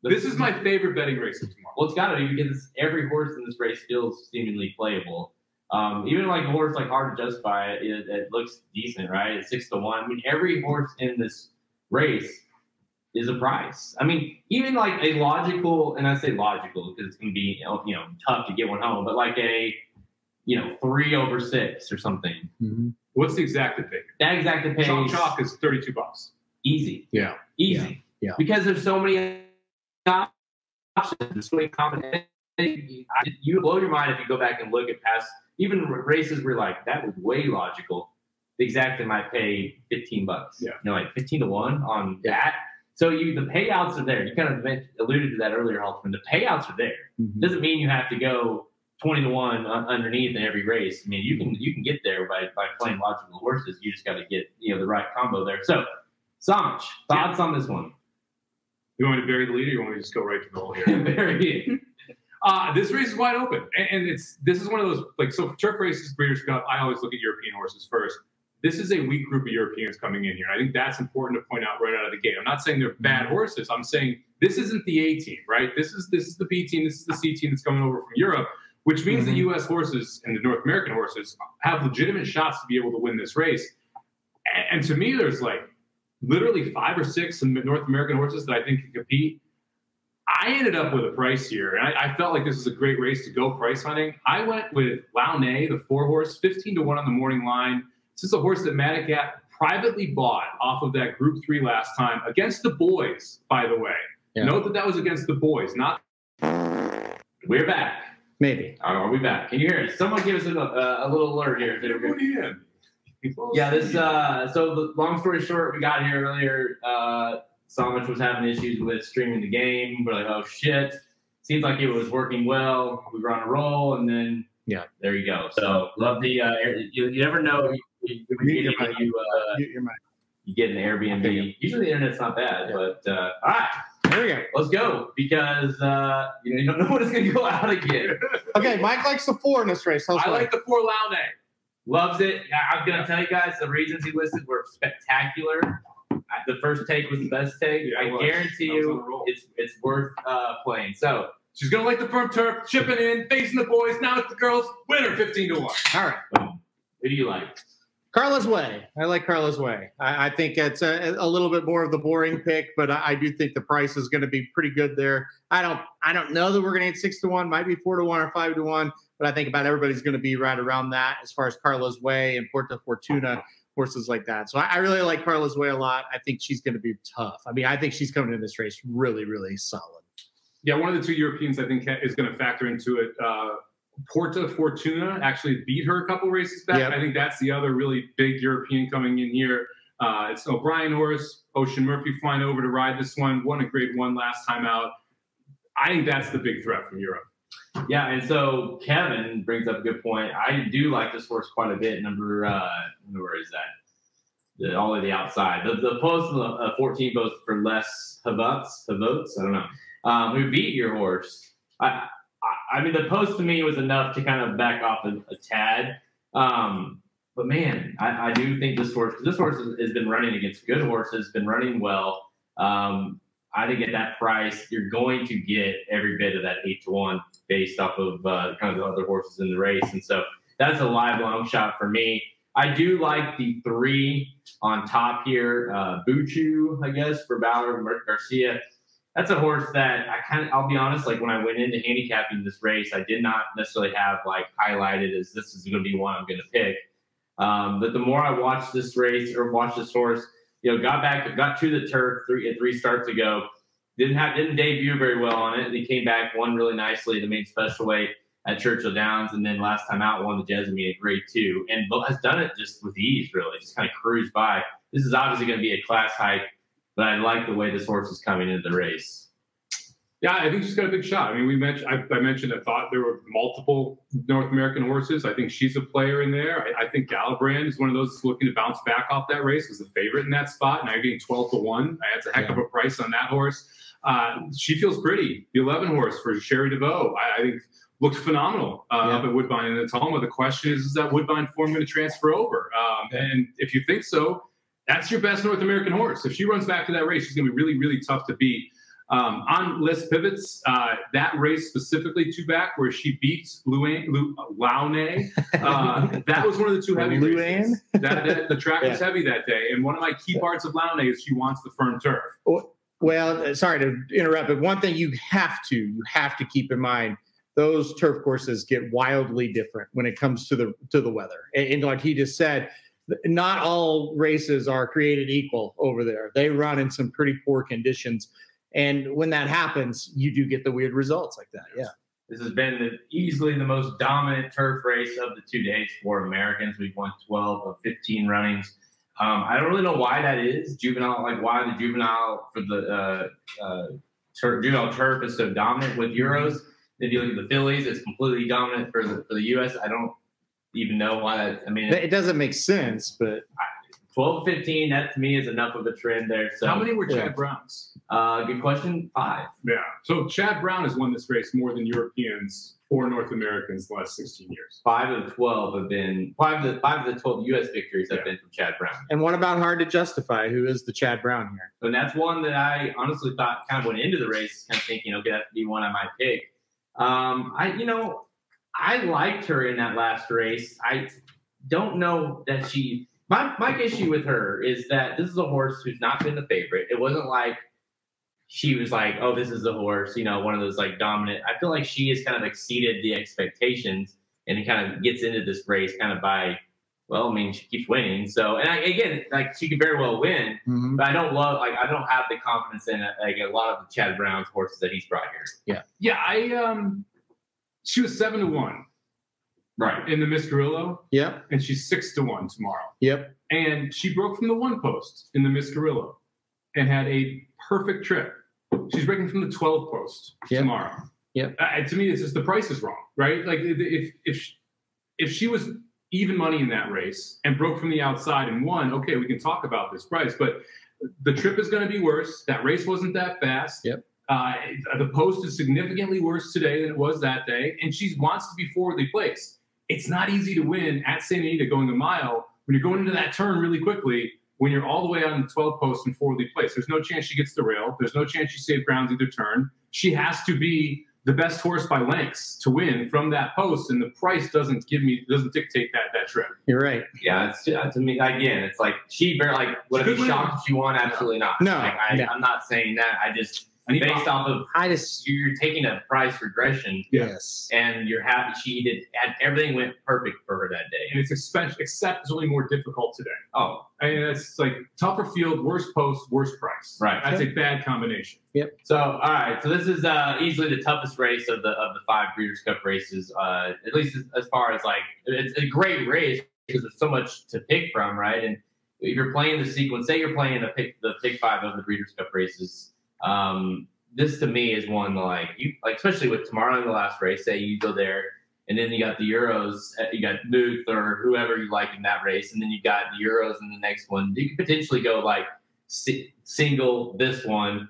[SPEAKER 6] this is my favorite betting race of tomorrow.
[SPEAKER 3] Well, it's got to be because every horse in this race feels seemingly playable. Um, even like a horse like Hard to Justify, it, it looks decent, right? It's six to one. I mean, every horse in this race is a price. I mean, even like a logical, and I say logical because it's going to be you know, you know tough to get one home, but like a you know three over six or something.
[SPEAKER 6] What's the exact figure?
[SPEAKER 3] That exact pace
[SPEAKER 6] Chalk chalk is 32 bucks.
[SPEAKER 3] easy,
[SPEAKER 4] Yeah.
[SPEAKER 3] easy,
[SPEAKER 4] Yeah. Yeah.
[SPEAKER 3] because there's so many options, so many combinations. You blow your mind if you go back and look at past even races were like that was way logical. The exact might pay 15 bucks.
[SPEAKER 6] Yeah.
[SPEAKER 3] No, like 15 to one on
[SPEAKER 4] Yeah.
[SPEAKER 3] that. So you the payouts are there. You kind of alluded to that earlier, Halterman. The payouts are there. Mm-hmm. Doesn't mean you have to go 20 to one un- underneath in every race. I mean, you can you can get there by by playing logical horses. You just got to get you know the right combo there. So, Samch, thoughts on this one?
[SPEAKER 6] You want me to bury the leader? or you want me to just go right to the hole here?
[SPEAKER 3] Very good.
[SPEAKER 6] Uh, this race is wide open, and, and it's this is one of those like so turf races, Breeders' Cup. I always look at European horses first. This is a weak group of Europeans coming in here. I think that's important to point out right out of the gate. I'm not saying they're bad horses. I'm saying this isn't the A team, right? This is this is the B team. This is the C team that's coming over from Europe, which means the U.S. horses and the North American horses have legitimate shots to be able to win this race. And, and to me, there's like literally five or six North American horses that I think can compete. I ended up with a price here, and I, I felt like this was a great race to go price hunting. I went with Launay, the four horse, 15 to 1 on the morning line. This is a horse that Madagat privately bought off of that group three last time against the boys, by the way.
[SPEAKER 4] Yeah.
[SPEAKER 6] Note that that was against the boys, not
[SPEAKER 3] We're back.
[SPEAKER 4] Maybe.
[SPEAKER 3] Are we back? Can you hear us? Someone give us a, a, a little alert here. There we go.
[SPEAKER 6] Everybody in.
[SPEAKER 3] Yeah, this. Uh, so the long story short, we got here earlier. Uh, Samich was having issues with streaming the game. We're like, oh shit. Seems like it was working well. We were on a roll, and then
[SPEAKER 4] Yeah.
[SPEAKER 3] there you go. So love the. Uh, air- you, you never know. You, you,
[SPEAKER 4] Mute
[SPEAKER 3] you, you, uh,
[SPEAKER 4] You- you're
[SPEAKER 3] you get an Airbnb.
[SPEAKER 4] Okay.
[SPEAKER 3] Usually the internet's not bad,
[SPEAKER 4] Yeah.
[SPEAKER 3] but uh, all right,
[SPEAKER 4] There we go.
[SPEAKER 3] let's go because uh, you, know, you don't know when it's gonna go out again.
[SPEAKER 4] Okay, Mike likes the four in this race. How's
[SPEAKER 6] I
[SPEAKER 4] that?
[SPEAKER 6] like the four Launay.
[SPEAKER 3] Loves it. I- I'm gonna tell you guys the reasons he listed were spectacular. I- The first take was the best take.
[SPEAKER 6] Yeah,
[SPEAKER 3] I
[SPEAKER 6] was.
[SPEAKER 3] guarantee
[SPEAKER 6] I
[SPEAKER 3] you, it's it's worth uh, playing. So
[SPEAKER 6] She's gonna like the firm turf, chipping in, facing the boys. Now it's the girls. Winner, 15 to one.
[SPEAKER 4] All right.
[SPEAKER 3] who do you like?
[SPEAKER 4] Carla's Way. I like Carla's Way. I, I think it's a, a little bit more of the boring pick, but I, I do think the price is going to be pretty good there. I don't I don't know that we're going to hit six to one, might be four to one or five to one, but I think about everybody's going to be right around that as far as Carla's Way and Porta Fortuna horses like that. So I, I really like Carla's Way a lot. I think she's going to be tough. I mean, I think she's coming in this race really, really solid.
[SPEAKER 6] Yeah, one of the two Europeans I think is going to factor into it. Uh, Porta Fortuna actually beat her a couple races back.
[SPEAKER 4] Yep.
[SPEAKER 6] I think that's the other really big European coming in here. Uh, it's O'Brien horse. Oisin Murphy flying over to ride this one. Won a grade one last time out. I think that's the big threat from Europe.
[SPEAKER 3] Yeah, and so Kevin brings up a good point. I do like this horse quite a bit. Number uh, where is that? The, all of the outside. The, the post uh, 14 votes for Les Pavots. Havots? I don't know. Um, who beat your horse? I, I, I mean, the post to me was enough to kind of back off a, a tad. Um, but man, I, I do think this horse, this horse has, has been running against good horses, been running well. Um, I think at that price, you're going to get every bit of that eight to one based off of uh, kind of the other horses in the race. And so that's a live long shot for me. I do like the three on top here, uh, Buchu, I guess, for Ballard Gar- Garcia. That's a horse that I kind of, I'll be honest, like when I went into handicapping this race, I did not necessarily have like highlighted as this is going to be one I'm going to pick. Um, but the more I watch this race or watch this horse, you know, got back, got to the turf three three starts ago. Didn't have didn't debut very well on it. And he came back, won really nicely the main special weight at Churchill Downs, and then last time out won the Jessamine at grade two, and has done it just with ease, really, just kind of cruised by. This is obviously going to be a class hike, but I like the way this horse is coming into the race.
[SPEAKER 6] Yeah, I think she's got a big shot. I mean, we mentioned I, I mentioned I thought there were multiple North American horses. I think she's a player in there. I, I think Galabrand is one of those that's looking to bounce back off that race. Was the favorite in that spot. Now you're getting twelve to one. That's a heck of a price on that horse. Uh, she feels pretty. The eleven horse for Sherry DeVoe, I, I think looked phenomenal uh,
[SPEAKER 4] Yeah.
[SPEAKER 6] up at Woodbine and the Natalma. The question is, is that Woodbine form going to transfer over? Um, And if you think so, that's your best North American horse. If she runs back to that race, she's going to be really, really tough to beat. Um, on list pivots, uh, that race specifically, two back, where she beats Luan, Lu, Launay, uh, that was one of the two heavy
[SPEAKER 4] Luan?
[SPEAKER 6] races. That, that, the track was heavy that day, and one of my key parts of Launay is she wants the firm turf.
[SPEAKER 4] Well, Well, uh, sorry to interrupt, but one thing you have to you have to keep in mind those turf courses get wildly different when it comes to the to the weather. And, and like he just said, not all races are created equal over there. They run in some pretty poor conditions, and when that happens, you do get the weird results like that. Yeah.
[SPEAKER 3] This has been the, easily the most dominant turf race of the two days for Americans. We've won 12 of 15 runnings. Um, I don't really know why that is. Juvenile, like why the juvenile for the uh, uh, tur- juvenile turf is so dominant with Euros. If you look at the Fillies, it's completely dominant for the for the U.S. I don't even know why. That, I mean,
[SPEAKER 4] It doesn't make sense, but
[SPEAKER 3] 12 15, that to me is enough of a trend there. So,
[SPEAKER 6] How many were Chad
[SPEAKER 4] Yeah.
[SPEAKER 6] Browns?
[SPEAKER 3] Uh, good question. Five.
[SPEAKER 6] Yeah. So Chad Brown has won this race more than Europeans or North Americans the last 16 years.
[SPEAKER 3] Five of the 12 have been five of the five of the 12 U.S. victories have
[SPEAKER 6] Yeah.
[SPEAKER 3] been from Chad Brown.
[SPEAKER 4] and what about hard to justify? Who is the Chad Brown here?
[SPEAKER 3] And that's one that I honestly thought kind of went into the race, kind of thinking, okay, that could be one I might pick. Um, I, you know, I liked her in that last race. I don't know that she. My my issue with her is that this is a horse who's not been the favorite. It wasn't like she was like, oh, this is the horse, you know, one of those like dominant. I feel like she has kind of exceeded the expectations, and it kind of gets into this race kind of by. Well, I mean, she keeps winning. So, and I, again, like she could very well win, but I don't love like I don't have the confidence in it, like a lot of the Chad Brown's horses that he's brought here.
[SPEAKER 6] Yeah. Yeah, I um, she was seven to one
[SPEAKER 3] Right.
[SPEAKER 6] in the Miss Grillo,
[SPEAKER 4] Yep.
[SPEAKER 6] and she's six to one tomorrow.
[SPEAKER 4] Yep.
[SPEAKER 6] And she broke from the one post in the Miss Grillo, and had a perfect trip. She's breaking from the 12 post
[SPEAKER 4] Yep.
[SPEAKER 6] tomorrow.
[SPEAKER 4] Yep.
[SPEAKER 6] Uh, to me, it's just the price is wrong, right? Like if if if she was even money in that race and broke from the outside and won, okay, we can talk about this price. But the trip is going to be worse. That race wasn't that fast.
[SPEAKER 4] Yep.
[SPEAKER 6] Uh, the post is significantly worse today than it was that day, and she wants to be forwardly placed. It's not easy to win at Santa Anita going a mile when you're going into that turn really quickly. When you're all the way on the 12 post and forwardly place. there's no chance she gets the rail. There's no chance she saves ground either turn. She has to be the best horse by lengths to win from that post, and the price doesn't give me doesn't dictate that that trip.
[SPEAKER 4] You're right.
[SPEAKER 3] Yeah, it's uh, to me again. It's like she very like would I
[SPEAKER 6] She
[SPEAKER 3] be
[SPEAKER 6] could win.
[SPEAKER 3] shocked if she won? Absolutely not.
[SPEAKER 4] No,
[SPEAKER 3] like, I,
[SPEAKER 4] no.
[SPEAKER 3] I'm not saying that. I just
[SPEAKER 6] I need
[SPEAKER 3] based off of
[SPEAKER 4] I just
[SPEAKER 3] you're taking a price regression
[SPEAKER 4] yes.
[SPEAKER 3] and you're happy she did and everything went perfect for her that day.
[SPEAKER 6] and it's expen- exceptionally more difficult today.
[SPEAKER 3] Oh,
[SPEAKER 6] I mean, it's like tougher field, worse post, worse price.
[SPEAKER 3] Right.
[SPEAKER 6] That's a bad combination. Yep.
[SPEAKER 3] So, all right. So this is uh, easily the toughest race of the of the five Breeders' Cup races. Uh, at least as, as far as like, it's a great race because there's so much to pick from, right? And if you're playing the sequence, say you're playing the pick the pick five of the Breeders' Cup races. Um, this to me is one like you like, especially with tomorrow in the last race. Say you go there. And then you got the Euros, uh, you got Booth or whoever you like in that race, and then you got the Euros in the next one. You could potentially go like si- single this one,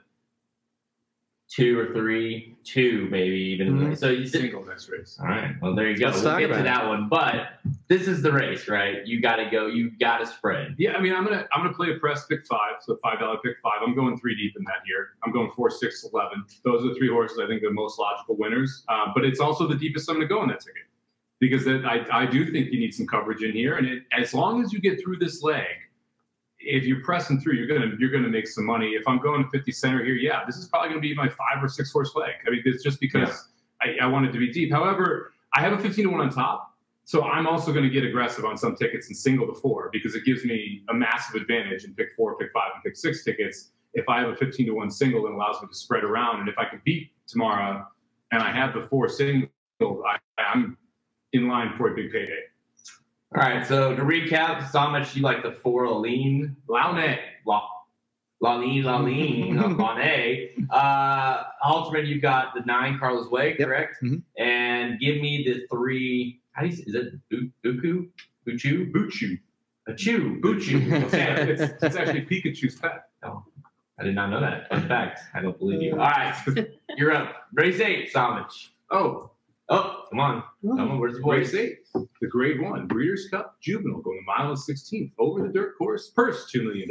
[SPEAKER 3] two or three, two maybe even.
[SPEAKER 4] Mhm.
[SPEAKER 3] So you
[SPEAKER 6] Single next race.
[SPEAKER 3] all right. Well, there you go.
[SPEAKER 4] Let's
[SPEAKER 3] we'll get to
[SPEAKER 4] about it.
[SPEAKER 3] that one, but this is the race, right? You got to go. You got to spread.
[SPEAKER 6] Yeah, I mean, I'm gonna I'm gonna play a press pick five, so five dollar pick five. I'm going three deep in that here. I'm going four, six, eleven. Those are the three horses I think the most logical winners. Um, but it's also the deepest I'm gonna go in that ticket because that, I I do think you need some coverage in here, and it, as long as you get through this leg, if you're pressing through, you're gonna you're gonna make some money. If I'm going to 50 center here, yeah, this is probably gonna be my five or six horse leg. I mean, it's just because I, I wanted to be deep. However, I have a 15 to one on top. So I'm also going to get aggressive on some tickets and single to four because it gives me a massive advantage in pick four, pick five, and pick six tickets. If I have a 15 to one single, it allows me to spread around. And if I can beat tomorrow and I have the four single, I, I'm in line for a big payday.
[SPEAKER 3] All right. So to recap, so how much you like the four Aline,
[SPEAKER 6] Laune,
[SPEAKER 3] La, Laline, Laline, Laune. Uh, Halterman, you've got the nine Carla's Way,
[SPEAKER 4] Yep.
[SPEAKER 3] correct?
[SPEAKER 4] Mhm.
[SPEAKER 3] And give me the three. How do you say? Is it Bu- Buku? Buchu?
[SPEAKER 6] Buchu.
[SPEAKER 3] Achu? Buchu.
[SPEAKER 6] It's, it's actually Pikachu's pet.
[SPEAKER 3] I did not know that. Fun fact. I don't believe you. All right. You're up. Race eight, Samich.
[SPEAKER 6] Oh,
[SPEAKER 3] Oh, come on. Come on. Where's the
[SPEAKER 6] race
[SPEAKER 3] voice?
[SPEAKER 6] eight, the grade one Breeders' Cup Juvenile going a mile and 16th over the dirt course. Purse $2 million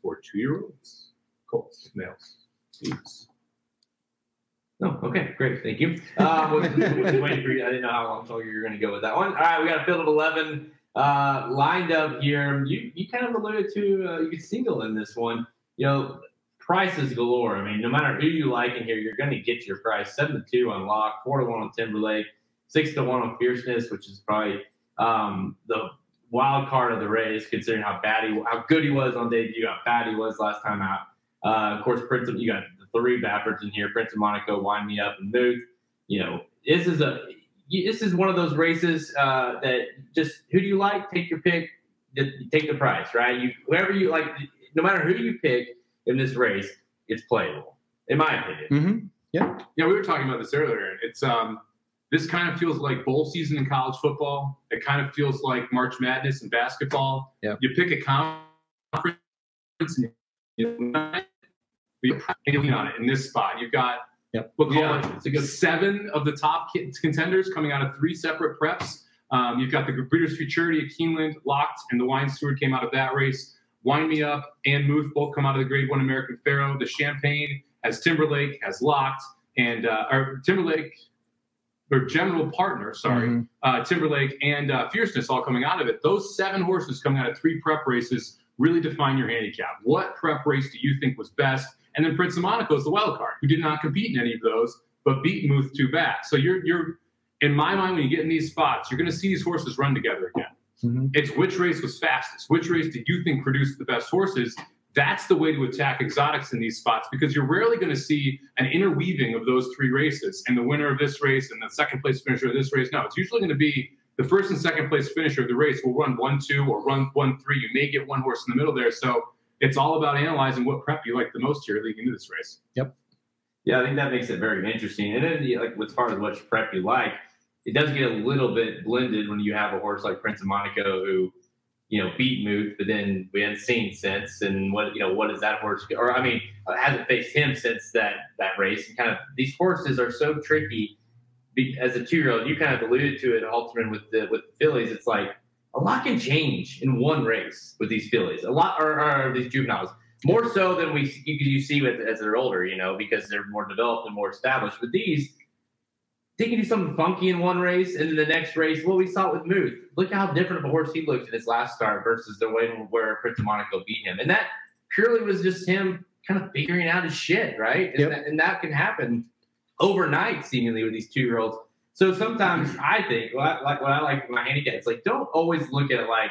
[SPEAKER 6] for two year olds. Colts, males, steeds.
[SPEAKER 3] Oh, okay, great, thank you. Uh, was, was waiting for you. I didn't know how long so you were going to go with that one. All right, we got a field of eleven uh, lined up here. You you kind of alluded to uh, you could single in this one. You know, prices galore. I mean, no matter who you like in here, you're going to get your price. Seven to two on Lock, four to one on Timberlake, six to one on Fierceness, which is probably um, the wild card of the race, considering how bad he, how good he was on debut, how bad he was last time out. Uh, of course, Prince of you got the three Bafferts in here: Prince of Monaco, Wind Me Up, and Muth. You know, this is a this is one of those races uh, that just who do you like? Take your pick. Take the price, right? You whoever you like, no matter who you pick in this race, it's playable, in my opinion.
[SPEAKER 4] Mm-hmm.
[SPEAKER 6] Yeah, we were talking about this earlier. It's um, this kind of feels like bowl season in college football. It kind of feels like March Madness in basketball.
[SPEAKER 4] Yep.
[SPEAKER 6] You pick a conference and you, you lean on it in this spot. You've got
[SPEAKER 4] Yep.
[SPEAKER 6] we'll call
[SPEAKER 3] Yeah,
[SPEAKER 6] it
[SPEAKER 3] it's a
[SPEAKER 6] seven of the top contenders coming out of three separate preps. Um, you've got the Breeders' Futurity at Keeneland locked, and the Wine Steward came out of that race. Wind Me Up and Muth both come out of the Grade One American Pharoah. The Champagne has Timberlake has locked, and uh, or Timberlake, their general partner, sorry,
[SPEAKER 4] Mhm.
[SPEAKER 6] uh, Timberlake and uh, Fierceness all coming out of it. Those seven horses coming out of three prep races really define your handicap. What prep race do you think was best? And then Prince of Monaco is the wild card, who did not compete in any of those, but beat Muth too bad. So you're you're in my mind when you get in these spots, you're going to see these horses run together again.
[SPEAKER 4] Mhm.
[SPEAKER 6] It's which race was fastest, which race do you think produced the best horses? That's the way to attack exotics in these spots because you're rarely going to see an interweaving of those three races and the winner of this race and the second place finisher of this race. No, it's usually going to be the first and second place finisher of the race will run one, two, or run one, three. You may get one horse in the middle there. So it's all about analyzing what prep you like the most here leading into this race. Yep.
[SPEAKER 3] Yeah, I think that makes it very interesting. And then, yeah, like as far as which prep you like, it does get a little bit blended when you have a horse like Prince of Monaco who, you know, beat Muth, but then we hadn't seen since. And what you know, what is that horse? Or I mean, uh, hasn't faced him since that that race. And kind of these horses are so tricky. As a two-year-old, you kind of alluded to it, Halterman, with the with the fillies. It's like a lot can change in one race with these fillies. A lot, or, or these juveniles more so than we you, you see with as they're older, you know, because they're more developed and more established. With these, they can do something funky in one race, and then the next race, well, we saw it with Muth. Look how different of a horse he looked in his last start versus the way where Prince of Monaco beat him, and that purely was just him kind of figuring out his shit, right? And,
[SPEAKER 4] Yep.
[SPEAKER 3] that, and that can happen overnight, seemingly, with these two year olds. So sometimes I think, like what I like with my handicap, it's like don't always look at it like,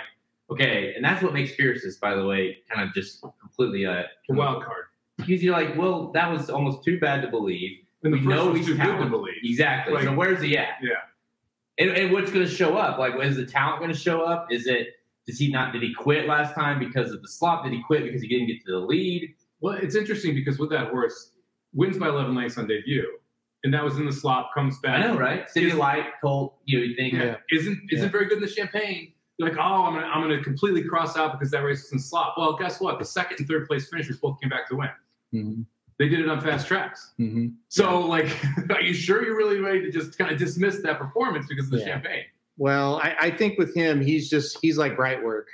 [SPEAKER 3] okay, and that's what makes fiercest, by the way, kind of just completely
[SPEAKER 6] a wild card.
[SPEAKER 3] because you're like, well, that was almost too bad to believe.
[SPEAKER 6] And the
[SPEAKER 3] We
[SPEAKER 6] first
[SPEAKER 3] know he's
[SPEAKER 6] too good to
[SPEAKER 3] talented.
[SPEAKER 6] believe.
[SPEAKER 3] Exactly. so where's he at?
[SPEAKER 6] Yeah.
[SPEAKER 3] And, and what's going to show up? Like, is the talent going to show up? Is it? Does he not? Did he quit last time because of the slop? Did he quit because he didn't get to the lead?
[SPEAKER 6] Well, it's interesting because with that horse, wins by 11 lengths on debut, and that was in the slop, comes back.
[SPEAKER 3] I know, right? City
[SPEAKER 6] Is-
[SPEAKER 3] Light, Colt. You know, you think
[SPEAKER 6] Yeah. Isn't isn't
[SPEAKER 4] Yeah.
[SPEAKER 6] very good in the champagne. You're like, oh, I'm gonna I'm gonna completely cross out because that race was in slop. Well, guess what? The second and third place finishers both came back to win.
[SPEAKER 4] Mhm.
[SPEAKER 6] They did it on fast tracks.
[SPEAKER 4] Mhm.
[SPEAKER 6] So, like, are you sure you're really ready to just kind of dismiss that performance because of the
[SPEAKER 4] Yeah.
[SPEAKER 6] champagne?
[SPEAKER 4] Well, I, I think with him, he's just he's like bright work,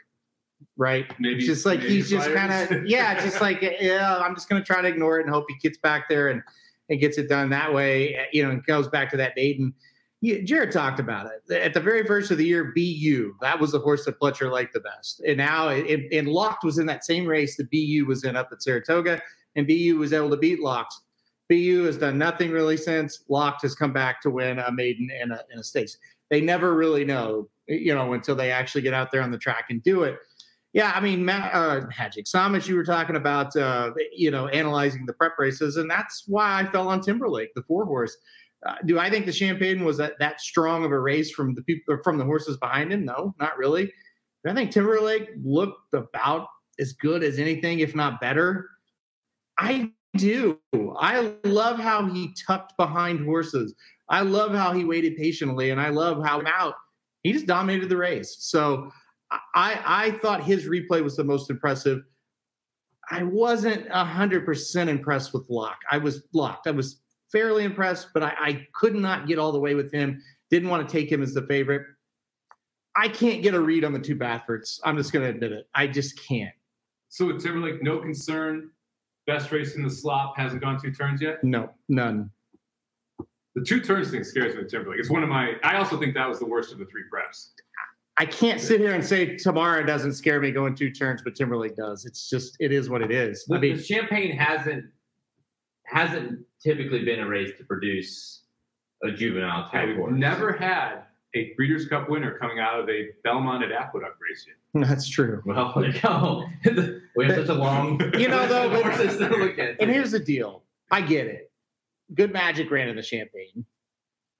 [SPEAKER 4] right?
[SPEAKER 6] Maybe
[SPEAKER 4] just like
[SPEAKER 6] maybe
[SPEAKER 4] he's just kind of yeah, just like yeah. I'm just gonna try to ignore it and hope he gets back there and and gets it done that way. You know, and goes back to that maiden. Yeah, Jared talked about it at the very first of the year. BU that was the horse that Pletcher liked the best, and now it, and Locked was in that same race that BU was in up at Saratoga, and BU was able to beat Locks. BU has done nothing really since Locked has come back to win a maiden and a, and a stakes. They never really know, you know, until they actually get out there on the track and do it. Yeah, I mean, uh, Magic Samus, you were talking about, uh, you know, analyzing the prep races, and that's why I fell on Timberlake, the four horse. Uh, do I think the Champagne was that, that strong of a race from the people from the horses behind him? No, not really. I think Timberlake looked about as good as anything, if not better. I do. I love how he tucked behind horses. I love how he waited patiently, and I love how out he just dominated the race. So I I thought his replay was the most impressive. I wasn't hundred percent impressed with Locke. I was locked. I was fairly impressed, but I, I could not get all the way with him. Didn't want to take him as the favorite. I can't get a read on the two Bafferts. I'm just going to admit it. I just can't.
[SPEAKER 6] So with Timberlake, no concern. Best race in the slop hasn't gone two turns yet.
[SPEAKER 4] No, none.
[SPEAKER 6] The two turns thing scares me with Timberlake. It's one of my. I also think that was the worst of the three preps.
[SPEAKER 4] I can't sit here and say Tamara doesn't scare me going two turns, but Timberlake does. It's just it is what it is. I mean,
[SPEAKER 3] the Champagne hasn't hasn't typically been a race to produce a juvenile
[SPEAKER 6] Yeah,
[SPEAKER 3] type
[SPEAKER 6] we've
[SPEAKER 3] horse.
[SPEAKER 6] never had a Breeders' Cup winner coming out of a Belmont at Aqueduct race
[SPEAKER 4] that's true.
[SPEAKER 3] Well, there you go. we have such a long,
[SPEAKER 4] You know, though, but-
[SPEAKER 3] horses to look at.
[SPEAKER 4] And here's the deal. I get it. Good Magic ran in the Champagne.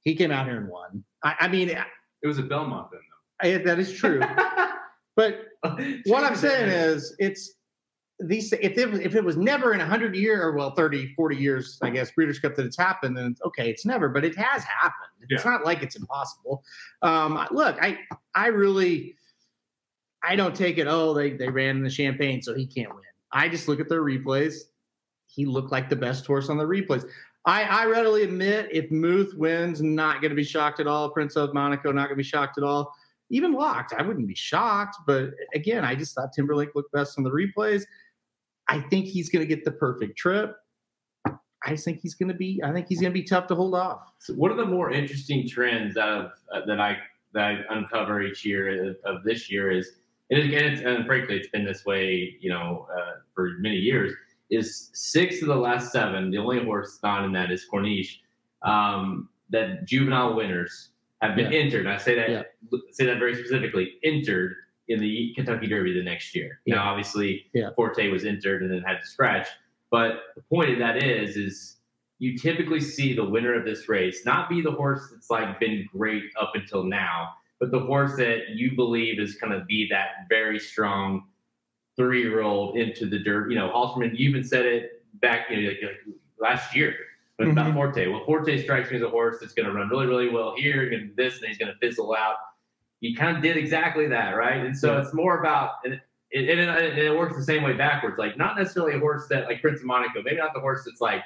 [SPEAKER 4] He came out here and won. I, I mean,
[SPEAKER 6] It was a Belmont then,
[SPEAKER 4] I, that is true. But what I'm saying is, it's these. If it, if it was never in 100 year or well 30, 40 years, I guess Breeders' Cup that it's happened, then it's, okay, it's never. But it has happened. It's not like it's impossible. Um, look, I I really I don't take it. Oh, they they ran in the Champagne, so he can't win. I just look at their replays. He looked like the best horse on the replays. I, I readily admit if Muth wins, not going to be shocked at all. Prince of Monaco, not going to be shocked at all even locked, I wouldn't be shocked. But again, I just thought Timberlake looked best on the replays. I think he's going to get the perfect trip. I just think he's going to be. I think he's going to be tough to hold off.
[SPEAKER 3] So one of the more interesting trends out of uh, that I that I uncover each year of, of this year is, and again, it's, and frankly, it's been this way, you know, uh, for many years. Is six of the last seven. The only horse not in that is Corniche. Um, that juvenile winners have been entered. I say that
[SPEAKER 4] Yeah.
[SPEAKER 3] say that very specifically. Entered in the Kentucky Derby the next year.
[SPEAKER 4] Yeah.
[SPEAKER 3] Now, obviously,
[SPEAKER 4] Yeah.
[SPEAKER 3] Forte was entered and then had to scratch. But the point of that is, is you typically see the winner of this race not be the horse that's like been great up until now, but the horse that you believe is going to be that very strong three-year-old into the dirt. You know, Halterman, you even said it back, you know, like, like last year with about
[SPEAKER 4] Mhm.
[SPEAKER 3] Forte. Well, Forte strikes me as a horse that's going to run really, really well here and this, and he's going to fizzle out. You kind of did exactly that, right? And so
[SPEAKER 4] Yeah.
[SPEAKER 3] it's more about, and it, and it, and it works the same way backwards. Like not necessarily a horse that like Prince of Monaco, maybe not the horse that's like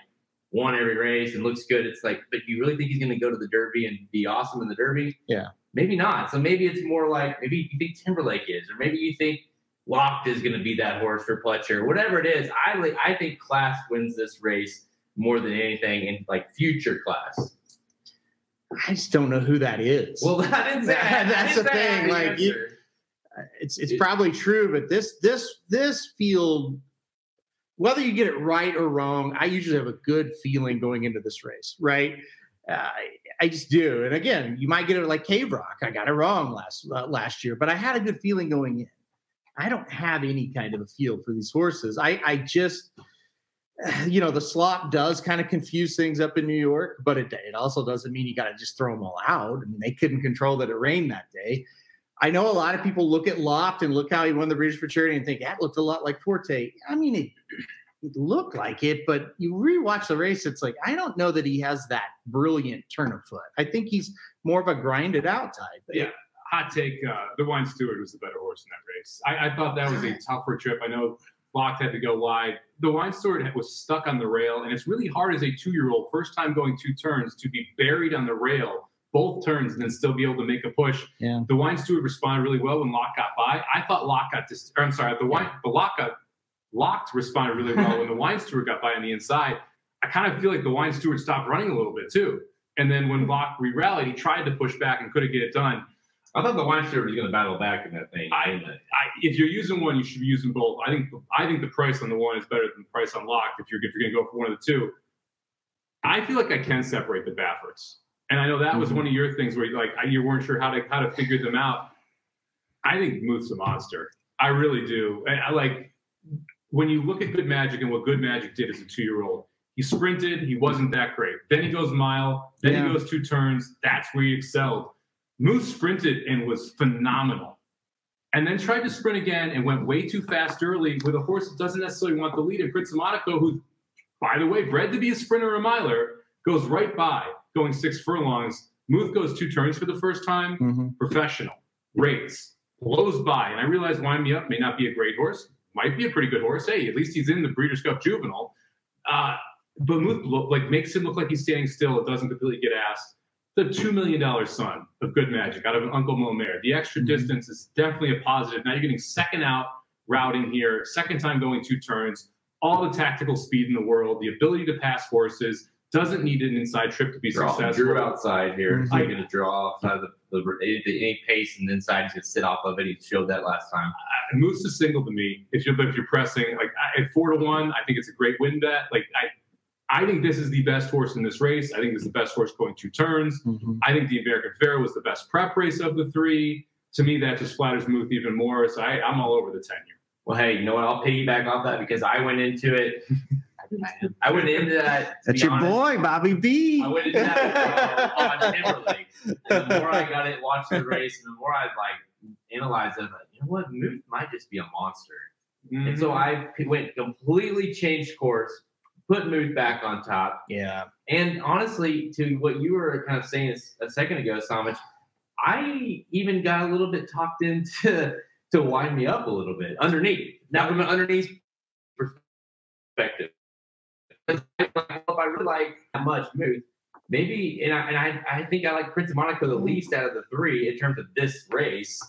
[SPEAKER 3] won every race and looks good. It's like, but you really think he's going to go to the Derby and be awesome in the Derby?
[SPEAKER 4] Yeah.
[SPEAKER 3] Maybe not. So maybe it's more like maybe you think Timberlake is, or maybe you think Locked is going to be that horse for Pletcher. Whatever it is, I I think Class wins this race more than anything in like future Class.
[SPEAKER 4] I just don't know who that is.
[SPEAKER 3] Well, I didn't
[SPEAKER 4] That's
[SPEAKER 3] didn't
[SPEAKER 4] the
[SPEAKER 3] say I had
[SPEAKER 4] thing, like, you- it's it's probably true, but this this this field, whether you get it right or wrong, I usually have a good feeling going into this race, right? Uh, I, I just do, and again, you might get it like Cave Rock. I got it wrong last uh, last year, but I had a good feeling going in. I don't have any kind of a feel for these horses. I I just you know the slop does kind of confuse things up in New York, but it it also doesn't mean you got to just throw them all out. I mean, they couldn't control that it rained that day. I know a lot of people look at Loft and look how he won the Breeders' Futurity and think that looked a lot like Forte. I mean, it, it looked like it, but you rewatch the race, it's like I don't know that he has that brilliant turn of foot. I think he's more of a grinded out type.
[SPEAKER 6] Yeah. Hot take: uh, the Wine Steward was the better horse in that race. I, I thought that was a tougher trip. I know Locked had to go wide. The Wine Steward was stuck on the rail, and it's really hard as a two-year-old, first time going two turns, to be buried on the rail both turns and then still be able to make a push.
[SPEAKER 4] Yeah.
[SPEAKER 6] The Wine steward responded really well when Lock got by. I thought Lock got dis- or I'm sorry, the Wine the Lock got Locked responded really well when the Wine steward got by on the inside. I kind of feel like the Wine steward stopped running a little bit too. And then when hmm. Lock re-rallied, he tried to push back and couldn't get it done.
[SPEAKER 3] I thought the Wine Steward was going to battle back in that thing.
[SPEAKER 6] I, I, if you're using one, you should be using both. I think I think the price on the one is better than the price on Locked. If you're if you're going to go for one of the two, I feel like I can separate the Bafferts, and I know that was mm-hmm. one of your things where you like you weren't sure how to how to figure them out. I think Muth's a monster. I really do. I, I like when you look at Good Magic and what Good Magic did as a two year old. He sprinted. He wasn't that great. Then he goes mile. Then
[SPEAKER 4] Yeah.
[SPEAKER 6] he goes two turns. That's where he excelled. Muth sprinted and was phenomenal. And then tried to sprint again and went way too fast early with a horse that doesn't necessarily want the lead. And Prince Monaco, who, by the way, bred to be a sprinter or a miler, goes right by, going six furlongs. Muth goes two turns for the first time.
[SPEAKER 4] Mhm.
[SPEAKER 6] Professional. Rates. Blows by. And I realize Wind Me Up may not be a great horse. Might be a pretty good horse. Hey, at least he's in the Breeders' Cup Juvenile. Uh, but Muth like makes him look like he's standing still. It doesn't completely get asked the two million dollar son of Good Magic out of Uncle Momer. The extra
[SPEAKER 4] Mhm.
[SPEAKER 6] distance is definitely a positive. Now you're getting second out routing here, second time going two turns, all the tactical speed in the world, the ability to pass horses, doesn't need an inside trip to be
[SPEAKER 3] Draw,
[SPEAKER 6] successful.
[SPEAKER 3] Drew outside here. He's going to draw outside of the, the any, pace and inside. He's going to sit off of it. He showed that last time.
[SPEAKER 6] Uh, Muth is single to me. If you're if you're pressing like I- at four to one, I think it's a great win bet. Like I, I think this is the best horse in this race. I think this is the best horse going two turns.
[SPEAKER 4] Mhm.
[SPEAKER 6] I think the American Pharoah was the best prep race of the three. To me, that just flatters Muth even more. So I, I'm all over the ten here.
[SPEAKER 3] Well, hey, you know what? I'll piggyback off that because I went into it. I went into that.
[SPEAKER 4] That's
[SPEAKER 3] be
[SPEAKER 4] your
[SPEAKER 3] honest,
[SPEAKER 4] boy, Bobby B.
[SPEAKER 3] I went into that on Timberlake. And the more I got it, watched the race, and the more I like analyzed it, I'm like, you know what? Muth might just be a monster. And so I went completely changed course, put Muth back on top.
[SPEAKER 4] yeah.
[SPEAKER 3] And honestly, to what you were kind of saying a second ago, Samich, I even got a little bit talked into to wind me up a little bit underneath. Now, from an underneath perspective, if I really like how much Muth, maybe, and I, and I, I think I like Prince of Monaco the least out of the three in terms of this race.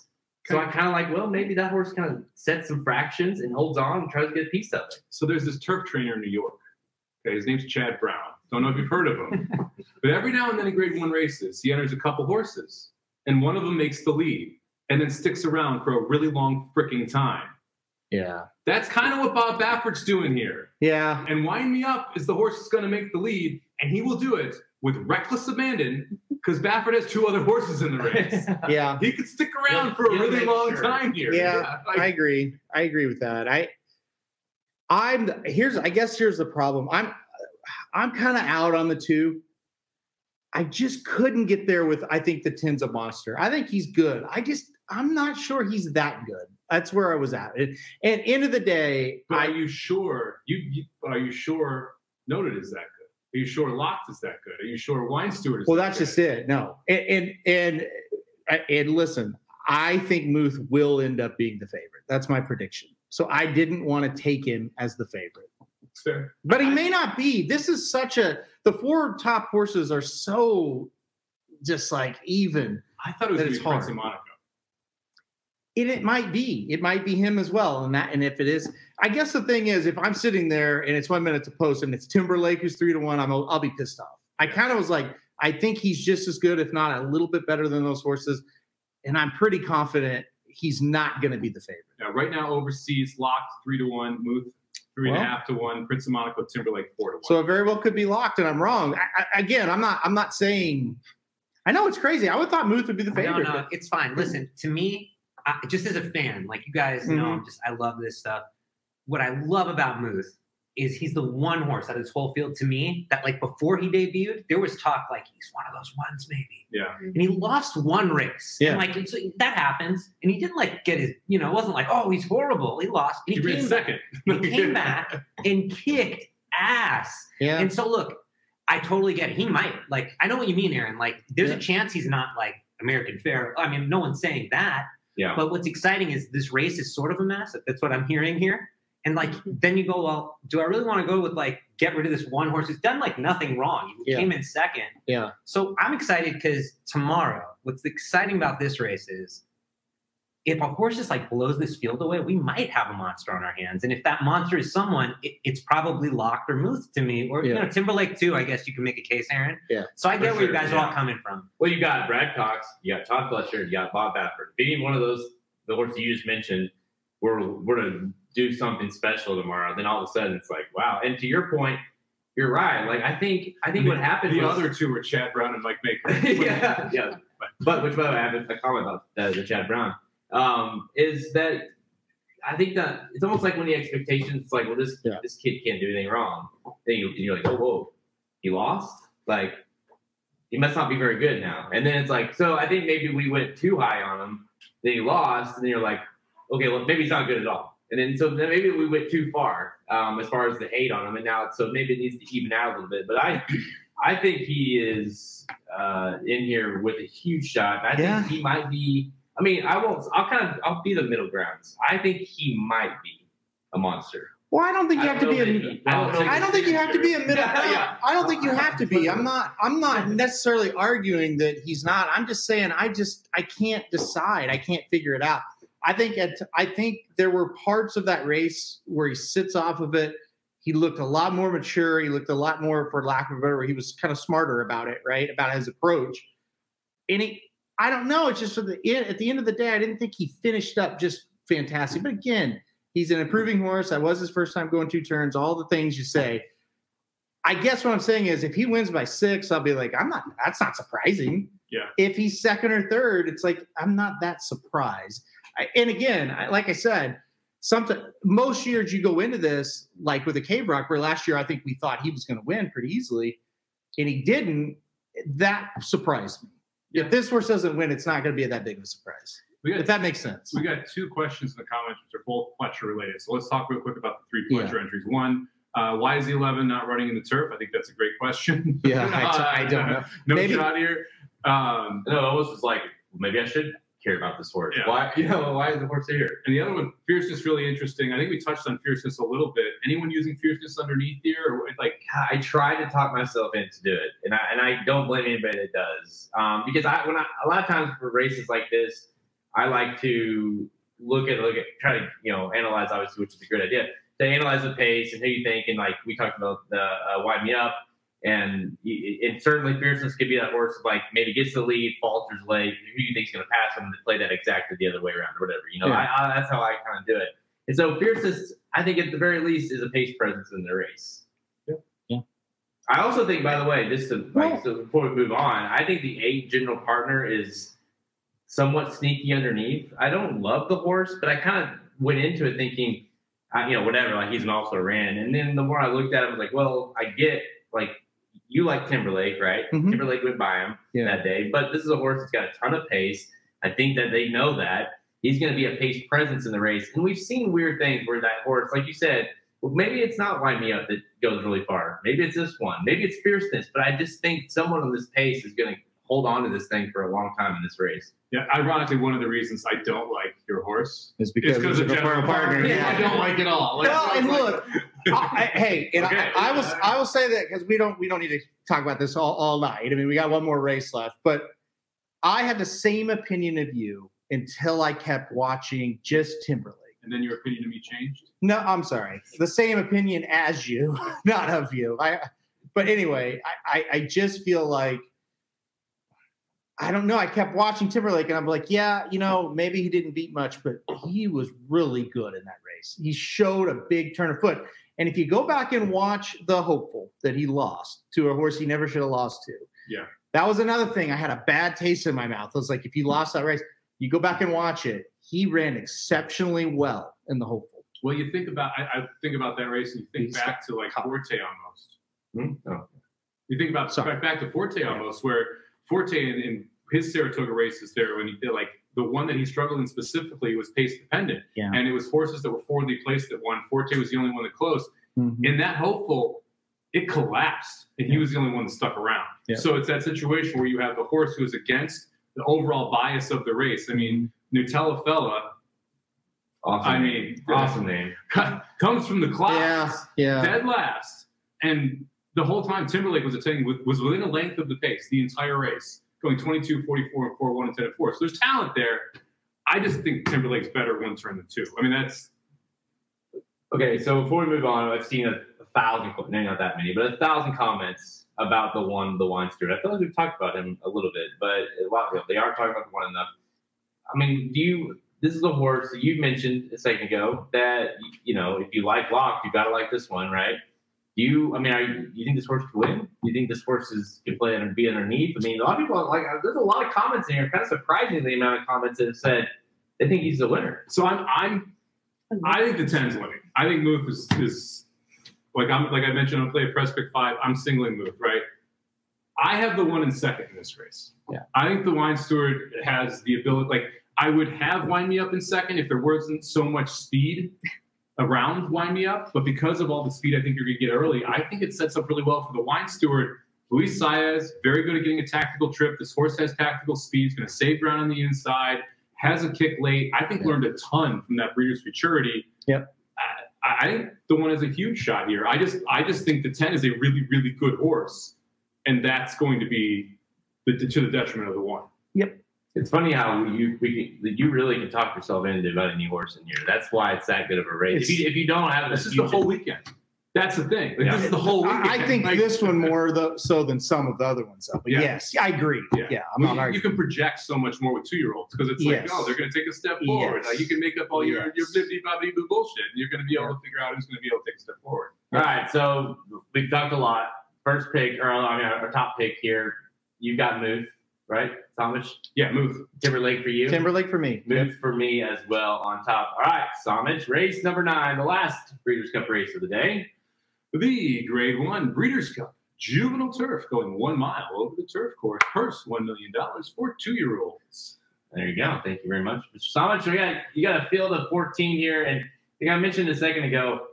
[SPEAKER 3] So I'm kind of like, well, maybe that horse kind of sets some fractions and holds on and tries to get a piece of it.
[SPEAKER 6] So there's this turf trainer in New York. Okay, his name's Chad Brown. Don't know if you've heard of him, but every now and then in Grade One races, he enters a couple horses, and one of them makes the lead, and then sticks around for a really long freaking time.
[SPEAKER 4] Yeah.
[SPEAKER 6] That's kind of what Bob Baffert's doing here.
[SPEAKER 4] Yeah.
[SPEAKER 6] And wind me up is the horse that's going to make the lead, and he will do it with reckless abandon because Baffert has two other horses in the race.
[SPEAKER 4] Yeah.
[SPEAKER 6] he could stick around
[SPEAKER 3] He'll-
[SPEAKER 6] for a really long
[SPEAKER 3] sure.
[SPEAKER 6] time here.
[SPEAKER 4] Yeah,
[SPEAKER 6] like-
[SPEAKER 4] I agree. I agree with that. I I'm here's I guess here's the problem. I'm I'm kind of out on the two. I just couldn't get there with I think the tin's a monster. I think he's good. I just I'm not sure he's that good. That's where I was at. And, and end of the day,
[SPEAKER 6] But
[SPEAKER 4] I
[SPEAKER 6] are you sure? You, you are you sure? Noted is that good? Are you sure Locked is that good? Are you sure Wine Steward is?
[SPEAKER 4] well
[SPEAKER 6] that
[SPEAKER 4] that's
[SPEAKER 6] good?
[SPEAKER 4] just it. No. And and and and listen, I think Muth will end up being the favorite. That's my prediction. So I didn't want to take him as the favorite.
[SPEAKER 6] Fair.
[SPEAKER 4] But he may not be. This is such a the four top horses are so just like even.
[SPEAKER 6] I thought it was
[SPEAKER 4] it's
[SPEAKER 6] to be Prince
[SPEAKER 4] hard.
[SPEAKER 6] Monaco.
[SPEAKER 4] And it might be. It might be him as well. And that and if it is, I guess the thing is, if I'm sitting there and it's one minute to post and it's Timberlake who's three to one, I'm I'll be pissed off. I kind of was like, I think he's just as good, if not a little bit better than those horses. And I'm pretty confident he's not going to be the favorite.
[SPEAKER 6] Now, right now, overseas Locked three to one, Muth three and a half to one, Prince of Monaco, Timberlake four to one.
[SPEAKER 4] So it very well could be locked, and I'm wrong. I, I, again, I'm not. I'm not saying. I know it's crazy. I would thought Muth would be the
[SPEAKER 5] No,
[SPEAKER 4] favorite.
[SPEAKER 5] no, it's fine. Listen, to me, I, just as a fan, like you guys know,
[SPEAKER 4] Mhm.
[SPEAKER 5] I'm just I love this stuff. What I love about Muth is he's the one horse out of this whole field to me that like before he debuted, there was talk like he's one of those ones maybe,
[SPEAKER 6] yeah, mm-hmm.
[SPEAKER 5] and he lost one race.
[SPEAKER 4] Yeah.
[SPEAKER 5] and like it's, that happens, and he didn't like get his, you know, it wasn't like oh he's horrible. He lost, and
[SPEAKER 6] he
[SPEAKER 5] he, came
[SPEAKER 6] second.
[SPEAKER 5] Back, he came back and kicked ass.
[SPEAKER 4] yeah.
[SPEAKER 5] And so look, I totally get it. He might like I know what you mean, Aaron. Like there's
[SPEAKER 4] Yeah.
[SPEAKER 5] a chance he's not like American Fair. I mean, no one's saying that.
[SPEAKER 3] Yeah.
[SPEAKER 5] But what's exciting is this race is sort of a mess. if That's what I'm hearing here. And like mm-hmm. then you go, well, do I really want to go with like get rid of this one horse? He's done like nothing wrong. He
[SPEAKER 4] Yeah.
[SPEAKER 5] came in second.
[SPEAKER 4] Yeah.
[SPEAKER 5] So I'm excited because tomorrow, what's exciting about this race is if a horse just like blows this field away, we might have a monster on our hands. And if that monster is someone, it, it's probably locked or Muth to me. Or you know, Timberlake too. I guess you can make a case, Aaron.
[SPEAKER 4] Yeah.
[SPEAKER 5] So I get
[SPEAKER 3] For
[SPEAKER 5] where you
[SPEAKER 3] sure,
[SPEAKER 5] guys are all coming from.
[SPEAKER 3] Well, you got Brad Cox, you got Todd Pletcher, you got Bob Baffert. Being one of those, the horses you just mentioned, we're we're to do something special tomorrow. Then all of a sudden, it's like, wow. And to your point, you're right. Like I think I think what happened
[SPEAKER 6] The
[SPEAKER 3] was,
[SPEAKER 6] other two were Chad Brown and Mike Maker.
[SPEAKER 3] yeah, yeah. But which by the way, I have a comment about uh, the Chad Brown. Um, is that I think that it's almost like when the expectations, it's like, well, this
[SPEAKER 4] Yeah.
[SPEAKER 3] this kid can't do anything wrong. Then you, you're like, oh, whoa, he lost. Like he must not be very good now. And then it's like, so I think maybe we went too high on him. Then he lost, and then you're like, okay, well, maybe he's not good at all. And then so then maybe we went too far um, as far as the hate on him, and now so maybe it needs to even out a little bit. But I, I think he is uh, in here with a huge shot. I
[SPEAKER 4] Yeah.
[SPEAKER 3] think he might be. I mean, I won't. I'll kind of. I'll be the middle grounds. I think he might be a monster.
[SPEAKER 4] Well, I don't think you have to be a.
[SPEAKER 3] I don't
[SPEAKER 4] I don't think you have to be a middle.
[SPEAKER 3] Yeah.
[SPEAKER 4] I don't think you have to be. I'm not. I'm not necessarily arguing that he's not. I'm just saying I just I can't decide. I can't figure it out. I think at, I think there were parts of that race where he sits off of it he looked a lot more mature. He looked a lot more, for lack of a better word, he was kind of smarter about it, right? About his approach. And he, I don't know. It's just for the at the end of the day, I didn't think he finished up just fantastic. But again, he's an improving horse. That was his first time going two turns. All the things you say. I guess what I'm saying is, if he wins by six, I'll be like, I'm not. That's not surprising.
[SPEAKER 6] Yeah.
[SPEAKER 4] If he's second or third, it's like I'm not that surprised. I, and again, I, like I said, something most years you go into this like with a cave rock, where last year I think we thought he was going to win pretty easily, and he didn't. That surprised me.
[SPEAKER 6] Yeah.
[SPEAKER 4] If this horse doesn't win, it's not going to be that big of a surprise.
[SPEAKER 6] We got
[SPEAKER 4] If that makes sense.
[SPEAKER 6] We got two questions in the comments, which are both Pletcher related. So let's talk real quick about the three Pletcher entries. One, uh, why is the 11 not running in the turf? I think that's a great question.
[SPEAKER 4] Yeah, I, I don't know.
[SPEAKER 6] no
[SPEAKER 4] Maybe-
[SPEAKER 6] shot here. Um,
[SPEAKER 3] No, I was just like, maybe I should care about this horse.
[SPEAKER 6] Yeah.
[SPEAKER 3] Why, you know, why is the horse here?
[SPEAKER 6] and the other one, fierceness, really interesting. I think we touched on fierceness a little bit. Anyone using fierceness underneath here, or like,
[SPEAKER 3] I try to talk myself into do it, and I and I don't blame anybody that does. Um, because I when I a lot of times for races like this, I like to look at look at try to you know analyze obviously, which is a great idea. To analyze the pace and who you think, and like we talked about the uh, wind me up, and y- and certainly fierceness could be that horse that, like maybe gets the lead, falters late, who do you think's going to pass him, and play that exactly the other way around or whatever. You know,
[SPEAKER 4] Yeah.
[SPEAKER 3] I, I, that's how I kind of do it. And so fierceness, I think at the very least, is a pace presence in the race. Yeah. yeah. I also think, by the way, just to like so before we move on, I think the eight general partner is somewhat sneaky underneath. I don't love the horse, but I kind of went into it thinking, uh, you know, whatever, like he's an also ran. And then the more I looked at him, I was like, well, I get like you like Timberlake, right?
[SPEAKER 4] Mhm.
[SPEAKER 3] Timberlake went by him
[SPEAKER 4] Yeah.
[SPEAKER 3] that day, but this is a horse that's got a ton of pace. I think that they know that he's going to be a pace presence in the race, and we've seen weird things where that horse, like you said, well, maybe it's not Wind Me Up that goes really far. Maybe it's this one. Maybe it's Fierceness. But I just think someone on this pace is going to hold on to this thing for a long time in this race.
[SPEAKER 6] yeah, ironically, one of the reasons I don't like your horse is
[SPEAKER 4] because
[SPEAKER 6] because
[SPEAKER 4] of
[SPEAKER 6] of
[SPEAKER 4] the partner.
[SPEAKER 6] partner.
[SPEAKER 4] Yeah.
[SPEAKER 6] I don't like it all. Like,
[SPEAKER 4] Well,
[SPEAKER 6] so
[SPEAKER 4] and
[SPEAKER 6] like-
[SPEAKER 4] look, I, I- hey, and
[SPEAKER 6] Okay.
[SPEAKER 4] I, I was I will say that because we don't we don't need to talk about this all, all night. I mean, we got one more race left, but I had the same opinion of you until I kept watching just Timberlake.
[SPEAKER 6] and then your opinion of me changed.
[SPEAKER 4] No, I'm sorry, the same opinion as you, not of you. I, but anyway, I, I, I just feel like I don't know. I kept watching Timberlake, and I'm like, yeah, you know, maybe he didn't beat much, but he was really good in that race. He showed a big turn of foot. And if you go back and watch the hopeful that he lost to a horse he never should have lost to,
[SPEAKER 6] Yeah.
[SPEAKER 4] that was another thing. I had a bad taste in my mouth. I was like, if he lost that race, you go back and watch it. He ran exceptionally well in the hopeful.
[SPEAKER 6] Well, you think about I, I think about that race, and you think
[SPEAKER 4] He's
[SPEAKER 6] back to like Forte almost.
[SPEAKER 3] Hmm? Oh.
[SPEAKER 6] You think about
[SPEAKER 4] Sorry.
[SPEAKER 6] back, back to Forte almost, where Forte in, in his Saratoga races there, when he did like the one that he struggled in specifically was pace dependent,
[SPEAKER 4] Yeah.
[SPEAKER 6] and it was horses that were forwardly placed that won. Forte was the only one that closed.
[SPEAKER 4] Mm-hmm.
[SPEAKER 6] In that hopeful, it collapsed, and he was the only one that stuck around.
[SPEAKER 4] Yeah.
[SPEAKER 6] So it's that situation where you have the horse who is against the overall bias of the race. I mean, Nutella Fella,
[SPEAKER 3] Awesome.
[SPEAKER 6] I mean,
[SPEAKER 3] awesome name.
[SPEAKER 6] comes from the class
[SPEAKER 4] Yeah, yeah.
[SPEAKER 6] dead last. And the whole time Timberlake was attending with, was within a length of the pace the entire race, going 22, 44, and 4, 1, and 10, and 4. So there's talent there. I just think Timberlake's better one turn than two. I mean, that's
[SPEAKER 3] Okay, so before we move on, I've seen a, a thousand, no, not that many, but a thousand comments about the one, the wine steward. I feel like we've talked about him a little bit, but a lot, they aren't talking about the one enough. I mean, do you? This is a horse that you mentioned a second ago that you know, if you like Lock, you gotta like this one, right? Do you? I mean, are you, you think this horse could win? Do you think this horse is can play and be underneath? I mean, a lot of people like. There's a lot of comments in here. Kind of surprising the amount of comments that have said they think he's the winner.
[SPEAKER 6] so. I'm I'm I think the 10's winning. I think Muth is, is like I'm like I mentioned. I'm playing press pick five. I'm singling Muth, right? I have the one in second in this race.
[SPEAKER 4] Yeah.
[SPEAKER 6] I think the wine steward has the ability. Like I would have wind me up in second if there wasn't so much speed around wind me up. But because of all the speed I think you're going to get early, I think it sets up really well for the wine steward. Luis Saez, very good at getting a tactical trip. This horse has tactical speed. He's going to save ground on the inside. Has a kick late. I think learned a ton from that breeder's futurity.
[SPEAKER 4] Yep.
[SPEAKER 6] I, I think the one is a huge shot here. I just I just think the ten is a really really good horse, and that's going to be the, to the detriment of the one.
[SPEAKER 3] It's funny how you we can, you really can talk yourself into about any horse in here. That's why it's that good of a race. If you, if you don't have it,
[SPEAKER 6] This is the whole weekend. That's the thing. Like,
[SPEAKER 3] Yeah.
[SPEAKER 6] This is the whole weekend.
[SPEAKER 4] I, I think
[SPEAKER 6] Like,
[SPEAKER 4] this one more though, so than some of the other ones. Though. But
[SPEAKER 6] Yeah.
[SPEAKER 4] yes, I agree.
[SPEAKER 6] Yeah.
[SPEAKER 4] Yeah, I'm
[SPEAKER 6] Well,
[SPEAKER 4] not
[SPEAKER 6] you, you can project so much more with two year olds because it's like,
[SPEAKER 4] Yes.
[SPEAKER 6] oh, they're going to take a step forward.
[SPEAKER 4] Yes.
[SPEAKER 6] Like you can make up all your your
[SPEAKER 4] Yes.
[SPEAKER 6] bibbity bobbity boo bullshit. And you're going to be able to figure out who's going to be able to take a step forward.
[SPEAKER 3] All right, so we've talked a lot. First pick, or I mean, our top pick here. You've got Muth, right? Samich
[SPEAKER 6] Yeah, move.
[SPEAKER 3] Timberlake for you.
[SPEAKER 4] Timberlake for me.
[SPEAKER 3] Muth for me as well on top. All right, Samich, race number nine, the last Breeders' Cup race of the day.
[SPEAKER 6] The Grade One Breeders' Cup Juvenile Turf going one mile over the turf course. Purse one million dollars for two year olds.
[SPEAKER 3] There you go. Thank you very much, Mr. Samich. We got you got a field of 14 here, and like I mentioned a second ago,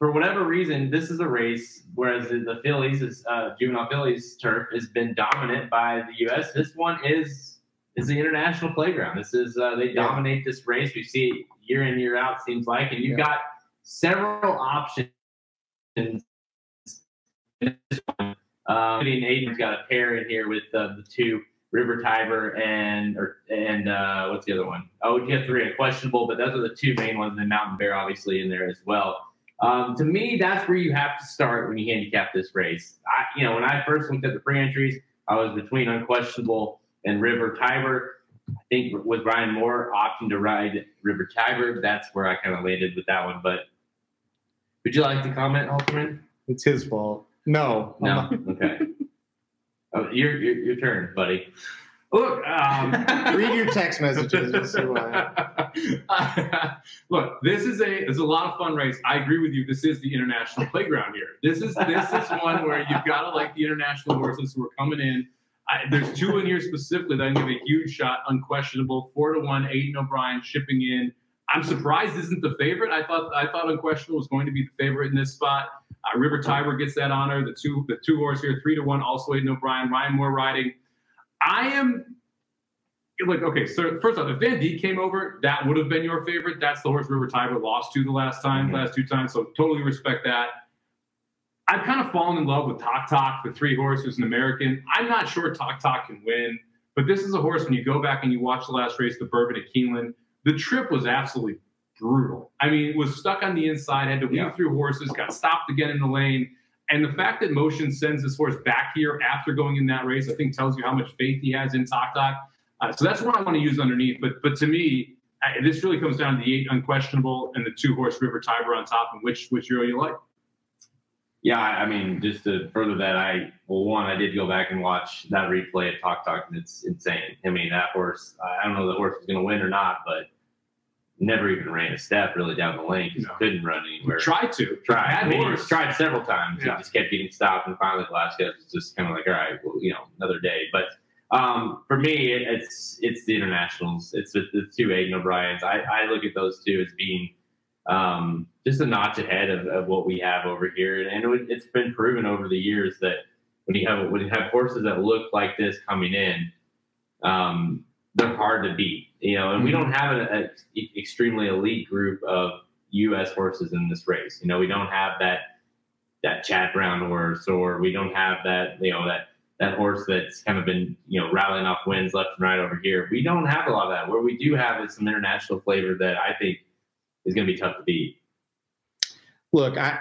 [SPEAKER 3] for whatever reason, this is a race. Whereas the, the Fillies, is, uh, juvenile Fillies turf, has been dominant by the U.S. This one is is the international playground. This is uh, they dominate this race. We see it year in year out. Seems like, and you've
[SPEAKER 4] Yeah.
[SPEAKER 3] got several options. in this one. Um, and Aidan's got a pair in here with uh, the two River Tiber and or and uh, what's the other one? Oh, you have three unquestionable, but those are the two main ones. And the Mountain Bear obviously in there as well. Um, to me, that's where you have to start when you handicap this race. I, you know, when I first looked at the pre-entries, I was between unquestionable and River Tiber. I think with Ryan Moore opting to ride River Tiber, that's where I kind of landed with that one. But would you like to comment, Halterman?
[SPEAKER 4] It's his fault. No.
[SPEAKER 3] No. Okay. Oh, your, your your turn, buddy.
[SPEAKER 6] Look, um,
[SPEAKER 4] Read your text messages. You'll see why.
[SPEAKER 6] Look, this is a it's a lot of fun race. I agree with you. This is the international playground here. This is this is one where you've got to like the international horses who are coming in. I, there's two in here specifically that I can give a huge shot, unquestionable. Four to one, Aidan O'Brien shipping in. I'm surprised isn't the favorite. I thought I thought unquestionable was going to be the favorite in this spot. Uh, River Tiber gets that honor. The two the two horse here, three to one, also Aidan O'Brien, Ryan Moore riding. I am like okay. So first off, if Vandeek came over, that would have been your favorite. That's the horse River Tiber lost to the last time,
[SPEAKER 3] Mhm.
[SPEAKER 6] last two times. So totally respect that. I've kind of fallen in love with Tok Tok, the three horse who's an American. I'm not sure Tok Tok can win, but this is a horse when you go back and you watch the last race, the Bourbon at Keeneland, the trip was absolutely brutal. I mean, it was stuck on the inside, had to weave
[SPEAKER 3] Yeah.
[SPEAKER 6] through horses, got stopped again in the lane. And the fact that Motion sends this horse back here after going in that race, I think tells you how much faith he has in Tok Tok. Uh, so that's what I want to use underneath. But but to me, I, this really comes down to the eight unquestionable and the two horse River Tiber on top, and which which hero you like.
[SPEAKER 3] Yeah, I mean, just to further that, I well, one, I did go back and watch that replay at Tok Tok, and it's insane. I mean, that horse, I don't know if the horse is going to win or not, but never even ran a step really down the lane because
[SPEAKER 6] No.
[SPEAKER 3] he couldn't run anywhere.
[SPEAKER 6] Try to
[SPEAKER 3] Tried. I mean,
[SPEAKER 6] horse.
[SPEAKER 3] he tried several times.
[SPEAKER 6] Yeah.
[SPEAKER 3] He just kept getting stopped, and finally Glasgow was just kind of like, all right, well, you know, another day. But um, for me, it, it's it's the internationals. It's the, the two Aidan O'Briens. I, I look at those two as being um, just a notch ahead of, of what we have over here, and, it, it's been proven over the years that when you have when you have horses that look like this coming in, um, they're hard to beat. You know, and we don't mm-hmm. have an extremely elite group of U.S. horses in this race. You know, we don't have that that Chad Brown horse, or we don't have that you know that that horse that's kind of been you know rattling off wins left and right over here. We don't have a lot of that. Where we do have is some international flavor that I think is going to be tough to beat.
[SPEAKER 4] Look, I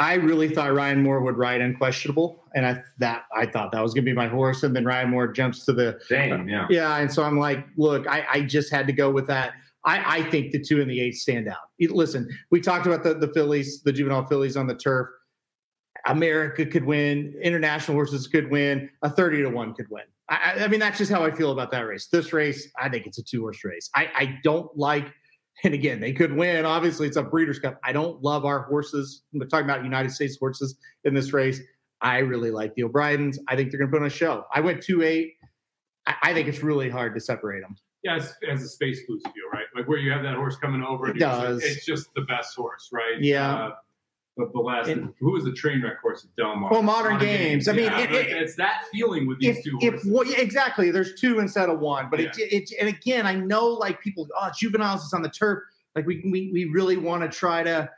[SPEAKER 4] I really thought Ryan Moore would ride unquestionable, and I that I thought that was going to be my horse, and then Ryan Moore jumps to the
[SPEAKER 3] yeah.
[SPEAKER 4] yeah, and so I'm like, look, I, I just had to go with that. I, I think the two and the eight stand out. Listen, we talked about the, the Fillies, the juvenile Fillies on the turf. America could win, international horses could win, a 30 to 1 could win. I, I- I mean, that's just how I feel about that race. This race, I think it's a two horse race. I, I don't like, and again, they could win. Obviously, it's a Breeders' Cup. I don't love our horses. We're talking about United States horses in this race. I really like the O'Briens. I think they're going to put on a show. I went 2 8. I, I think it's really hard to separate them.
[SPEAKER 6] Yeah, has a space blues feel, right? Like where you have that horse coming over. and
[SPEAKER 4] It
[SPEAKER 6] you're just
[SPEAKER 4] does.
[SPEAKER 6] it's just the best horse, right?
[SPEAKER 4] Yeah.
[SPEAKER 6] Uh, but the last,
[SPEAKER 4] And-
[SPEAKER 6] who was the train wreck horse at Del Mar?
[SPEAKER 4] Well, Modern Games. I mean,
[SPEAKER 6] Yeah,
[SPEAKER 4] it-
[SPEAKER 6] like,
[SPEAKER 4] it-
[SPEAKER 6] it's that feeling with these
[SPEAKER 4] if,
[SPEAKER 6] two
[SPEAKER 4] if
[SPEAKER 6] horses.
[SPEAKER 4] well, yeah, exactly, there's two instead of one. But it, it, and again, I know like people, oh, juveniles is on the turf. Like we we, we really want to try to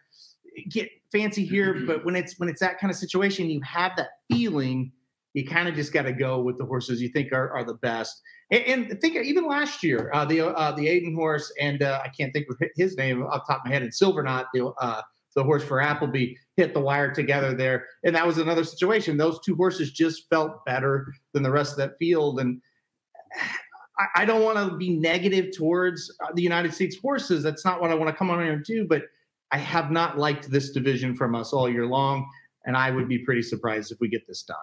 [SPEAKER 4] get fancy here, but when it's when it's that kind of situation, you have that feeling. You kind of just got to go with the horses you think are, are the best. And, and think even last year, uh, the uh, the Aidan horse and uh, I can't think of his name off the top of my head. And Silver Knot, the uh, the horse for Appleby hit the wire together there, and that was another situation. Those two horses just felt better than the rest of that field, and I, I don't want to be negative towards uh, the United States horses. That's not what I want to come on here and do, but I have not liked this division from us all year long, and I would be pretty surprised if we get this done.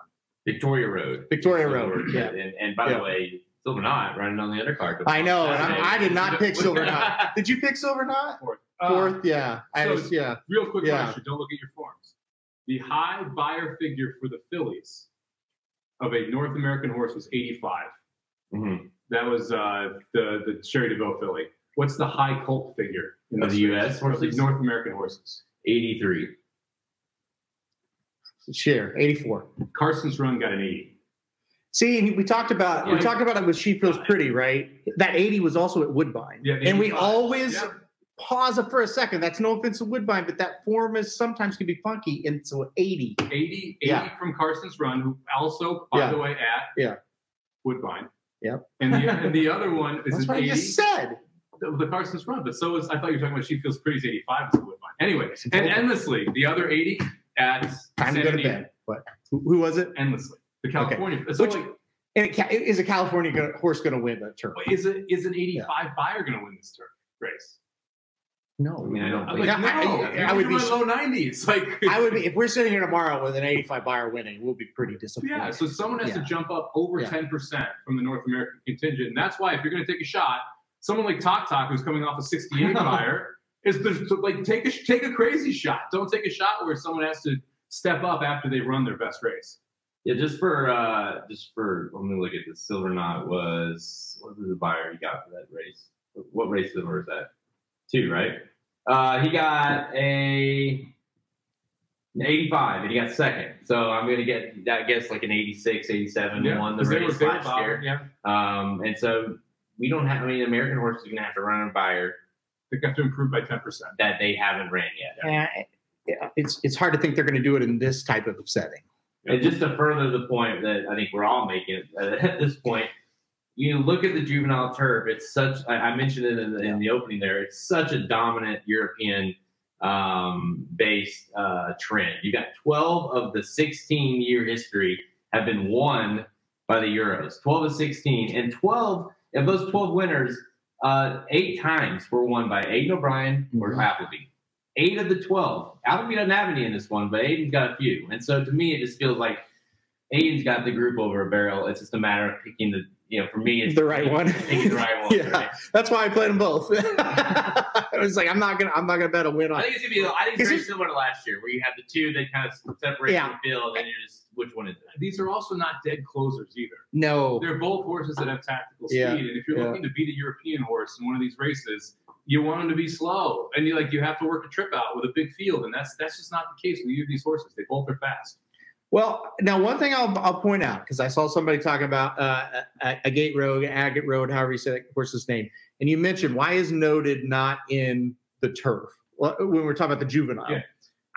[SPEAKER 3] Victoria Road.
[SPEAKER 4] Victoria Road, yeah.
[SPEAKER 3] And, and by
[SPEAKER 4] Yeah.
[SPEAKER 3] the way, Silver Knot running on the undercard.
[SPEAKER 4] I know, and I, I did not pick Silver Knot. Did you pick Silver Knot?
[SPEAKER 6] Fourth.
[SPEAKER 4] Fourth, yeah. I
[SPEAKER 6] so-
[SPEAKER 4] was, yeah.
[SPEAKER 6] Real quick
[SPEAKER 4] Yeah.
[SPEAKER 6] question. Don't look at your forms. The high Beyer figure for the fillies of a North American horse was 85.
[SPEAKER 3] Mhm.
[SPEAKER 6] That was uh, the the Sherry DeVille filly. What's the high colt figure in
[SPEAKER 3] Of the
[SPEAKER 6] race?
[SPEAKER 3] US
[SPEAKER 6] Of the
[SPEAKER 3] horses?
[SPEAKER 6] North American horses?
[SPEAKER 3] 83.
[SPEAKER 4] Share 84.
[SPEAKER 6] Carson's Run got an 80.
[SPEAKER 4] See, we talked about we talked about it with She Feels Pretty, right? That 80 was also at Woodbine.
[SPEAKER 6] Yeah,
[SPEAKER 4] and we always
[SPEAKER 6] Yeah.
[SPEAKER 4] Pause it for a second. That's no offense to Woodbine, but that form is sometimes can be funky. And so 80.
[SPEAKER 6] 80, 80
[SPEAKER 4] Yeah.
[SPEAKER 6] from Carson's Run, who also, by
[SPEAKER 4] Yeah.
[SPEAKER 6] the way, at
[SPEAKER 4] Yeah.
[SPEAKER 6] Woodbine.
[SPEAKER 4] Yep.
[SPEAKER 6] And the, and the other one is
[SPEAKER 4] That's what I
[SPEAKER 6] 80.
[SPEAKER 4] just said.
[SPEAKER 6] the, the Carson's Run, but so is I thought you were talking about She Feels Pretty's 85 is Woodbine. Anyway, and endlessly, the other 80 at
[SPEAKER 4] Time to
[SPEAKER 6] San
[SPEAKER 4] go to
[SPEAKER 6] Diego.
[SPEAKER 4] bed. What? Who, who was it?
[SPEAKER 6] Endlessly. The California. So
[SPEAKER 4] Which-
[SPEAKER 6] like,
[SPEAKER 4] And it, is a California horse going to win that turn?
[SPEAKER 6] is it is an 85 Beyer going to win this turn race?
[SPEAKER 4] No.
[SPEAKER 3] I mean, I don't
[SPEAKER 6] I'm like, no,
[SPEAKER 4] I-
[SPEAKER 6] I,
[SPEAKER 4] I would be
[SPEAKER 6] my low 90s. Like,
[SPEAKER 4] I would be if we're sitting here tomorrow with an 85 Beyer winning, we'll be pretty disappointed.
[SPEAKER 6] yeah. So someone has
[SPEAKER 4] Yeah.
[SPEAKER 6] to jump up over
[SPEAKER 4] Yeah.
[SPEAKER 6] 10 percent from the North American contingent, and that's why if you're going to take a shot, someone like Tok Tok, who's coming off a 68 Beyer, is been- like take a take a crazy shot. Don't take a shot where someone has to step up after they run their best race.
[SPEAKER 3] Yeah, just for uh just for let me look at this. Silver Knot was what was the Beyer he got for that race? What race number is that? Two, right? Uh he got a an 85 and he got second. So I'm gonna get I guess like an 86, 87 won the
[SPEAKER 6] 'cause they
[SPEAKER 3] race
[SPEAKER 6] they were
[SPEAKER 3] last
[SPEAKER 6] bobbing,
[SPEAKER 3] year.
[SPEAKER 6] Yeah,
[SPEAKER 3] Um and so we don't have I mean American horses are gonna have to run a Beyer
[SPEAKER 6] they got to improve by 10 percent.
[SPEAKER 3] that they haven't ran yet.
[SPEAKER 4] Yeah, yeah, it's it's hard to think they're going to do it in this type of setting.
[SPEAKER 3] And just to further the point that I think we're all making at this point, you look at the juvenile turf. It's such. I, mentioned it in the, in the opening there. It's such a dominant European um, based uh, trend. You got 12 of the 16 year history have been won by the Euros. 12 of 16, and 12 of those 12 winners, uh, eight times were won by Aidan O'Brien or
[SPEAKER 4] Mhm.
[SPEAKER 3] Appleby. Eight of the 12. Appleby doesn't have any in this one, but Aidan's got a few. And so to me, it just feels like Aidan's got the group over a barrel. It's just a matter of picking the, you know, for me, it's
[SPEAKER 4] The right one.
[SPEAKER 3] The right one.
[SPEAKER 4] Yeah.
[SPEAKER 3] right?
[SPEAKER 4] That's why I played them both. it was like I'm not gonna I'm not gonna bet a win on.
[SPEAKER 3] I think it's gonna be. I think it's very similar to last year, where you have the two that kind of separate
[SPEAKER 4] Yeah.
[SPEAKER 3] the field, and you're just which one is it?
[SPEAKER 6] These are also not dead closers either.
[SPEAKER 4] No.
[SPEAKER 6] They're both horses that have tactical speed,
[SPEAKER 4] Yeah,
[SPEAKER 6] and if you're
[SPEAKER 4] yeah.
[SPEAKER 6] looking to beat a European horse in one of these races, you want them to be slow, and you like you have to work a trip out with a big field, and that's that's just not the case with either of these horses. They both are fast.
[SPEAKER 4] Well, now one thing I'll, I'll point out because I saw somebody talking about uh, a, a gate road, agate road, however you say that horse's name, and you mentioned why is noted not in the turf when we're talking about the juvenile.
[SPEAKER 6] Yeah.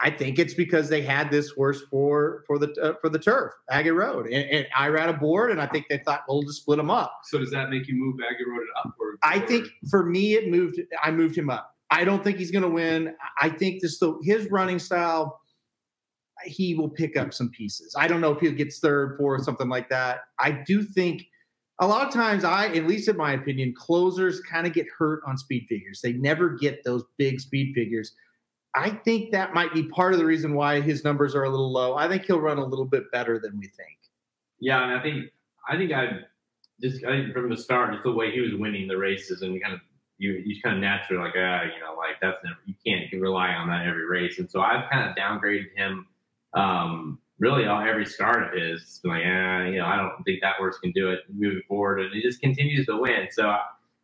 [SPEAKER 4] I think it's because they had this horse for for the uh, for the turf, agate road, and, and I ran a board, and I think they thought, well, just split them up.
[SPEAKER 6] So does that make you move Agate Road up? Or,
[SPEAKER 4] I think for me, it moved. I moved him up. I don't think he's going to win. I think this the his running style. He will pick up some pieces. I don't know if he gets third, fourth, something like that. I do think a lot of times, I at least in my opinion, closers kind of get hurt on speed figures. They never get those big speed figures. I think that might be part of the reason why his numbers are a little low. I think he'll run a little bit better than we think.
[SPEAKER 3] Yeah, and I think I think I just I think from the start, just the way he was winning the races, and kind of you you kind of naturally like ah you know like that's never you can't rely on that every race, and so I've kind of downgraded him um, really on every start of his. It's like ah you know I don't think that horse can do it moving forward, and he just continues to win. So I,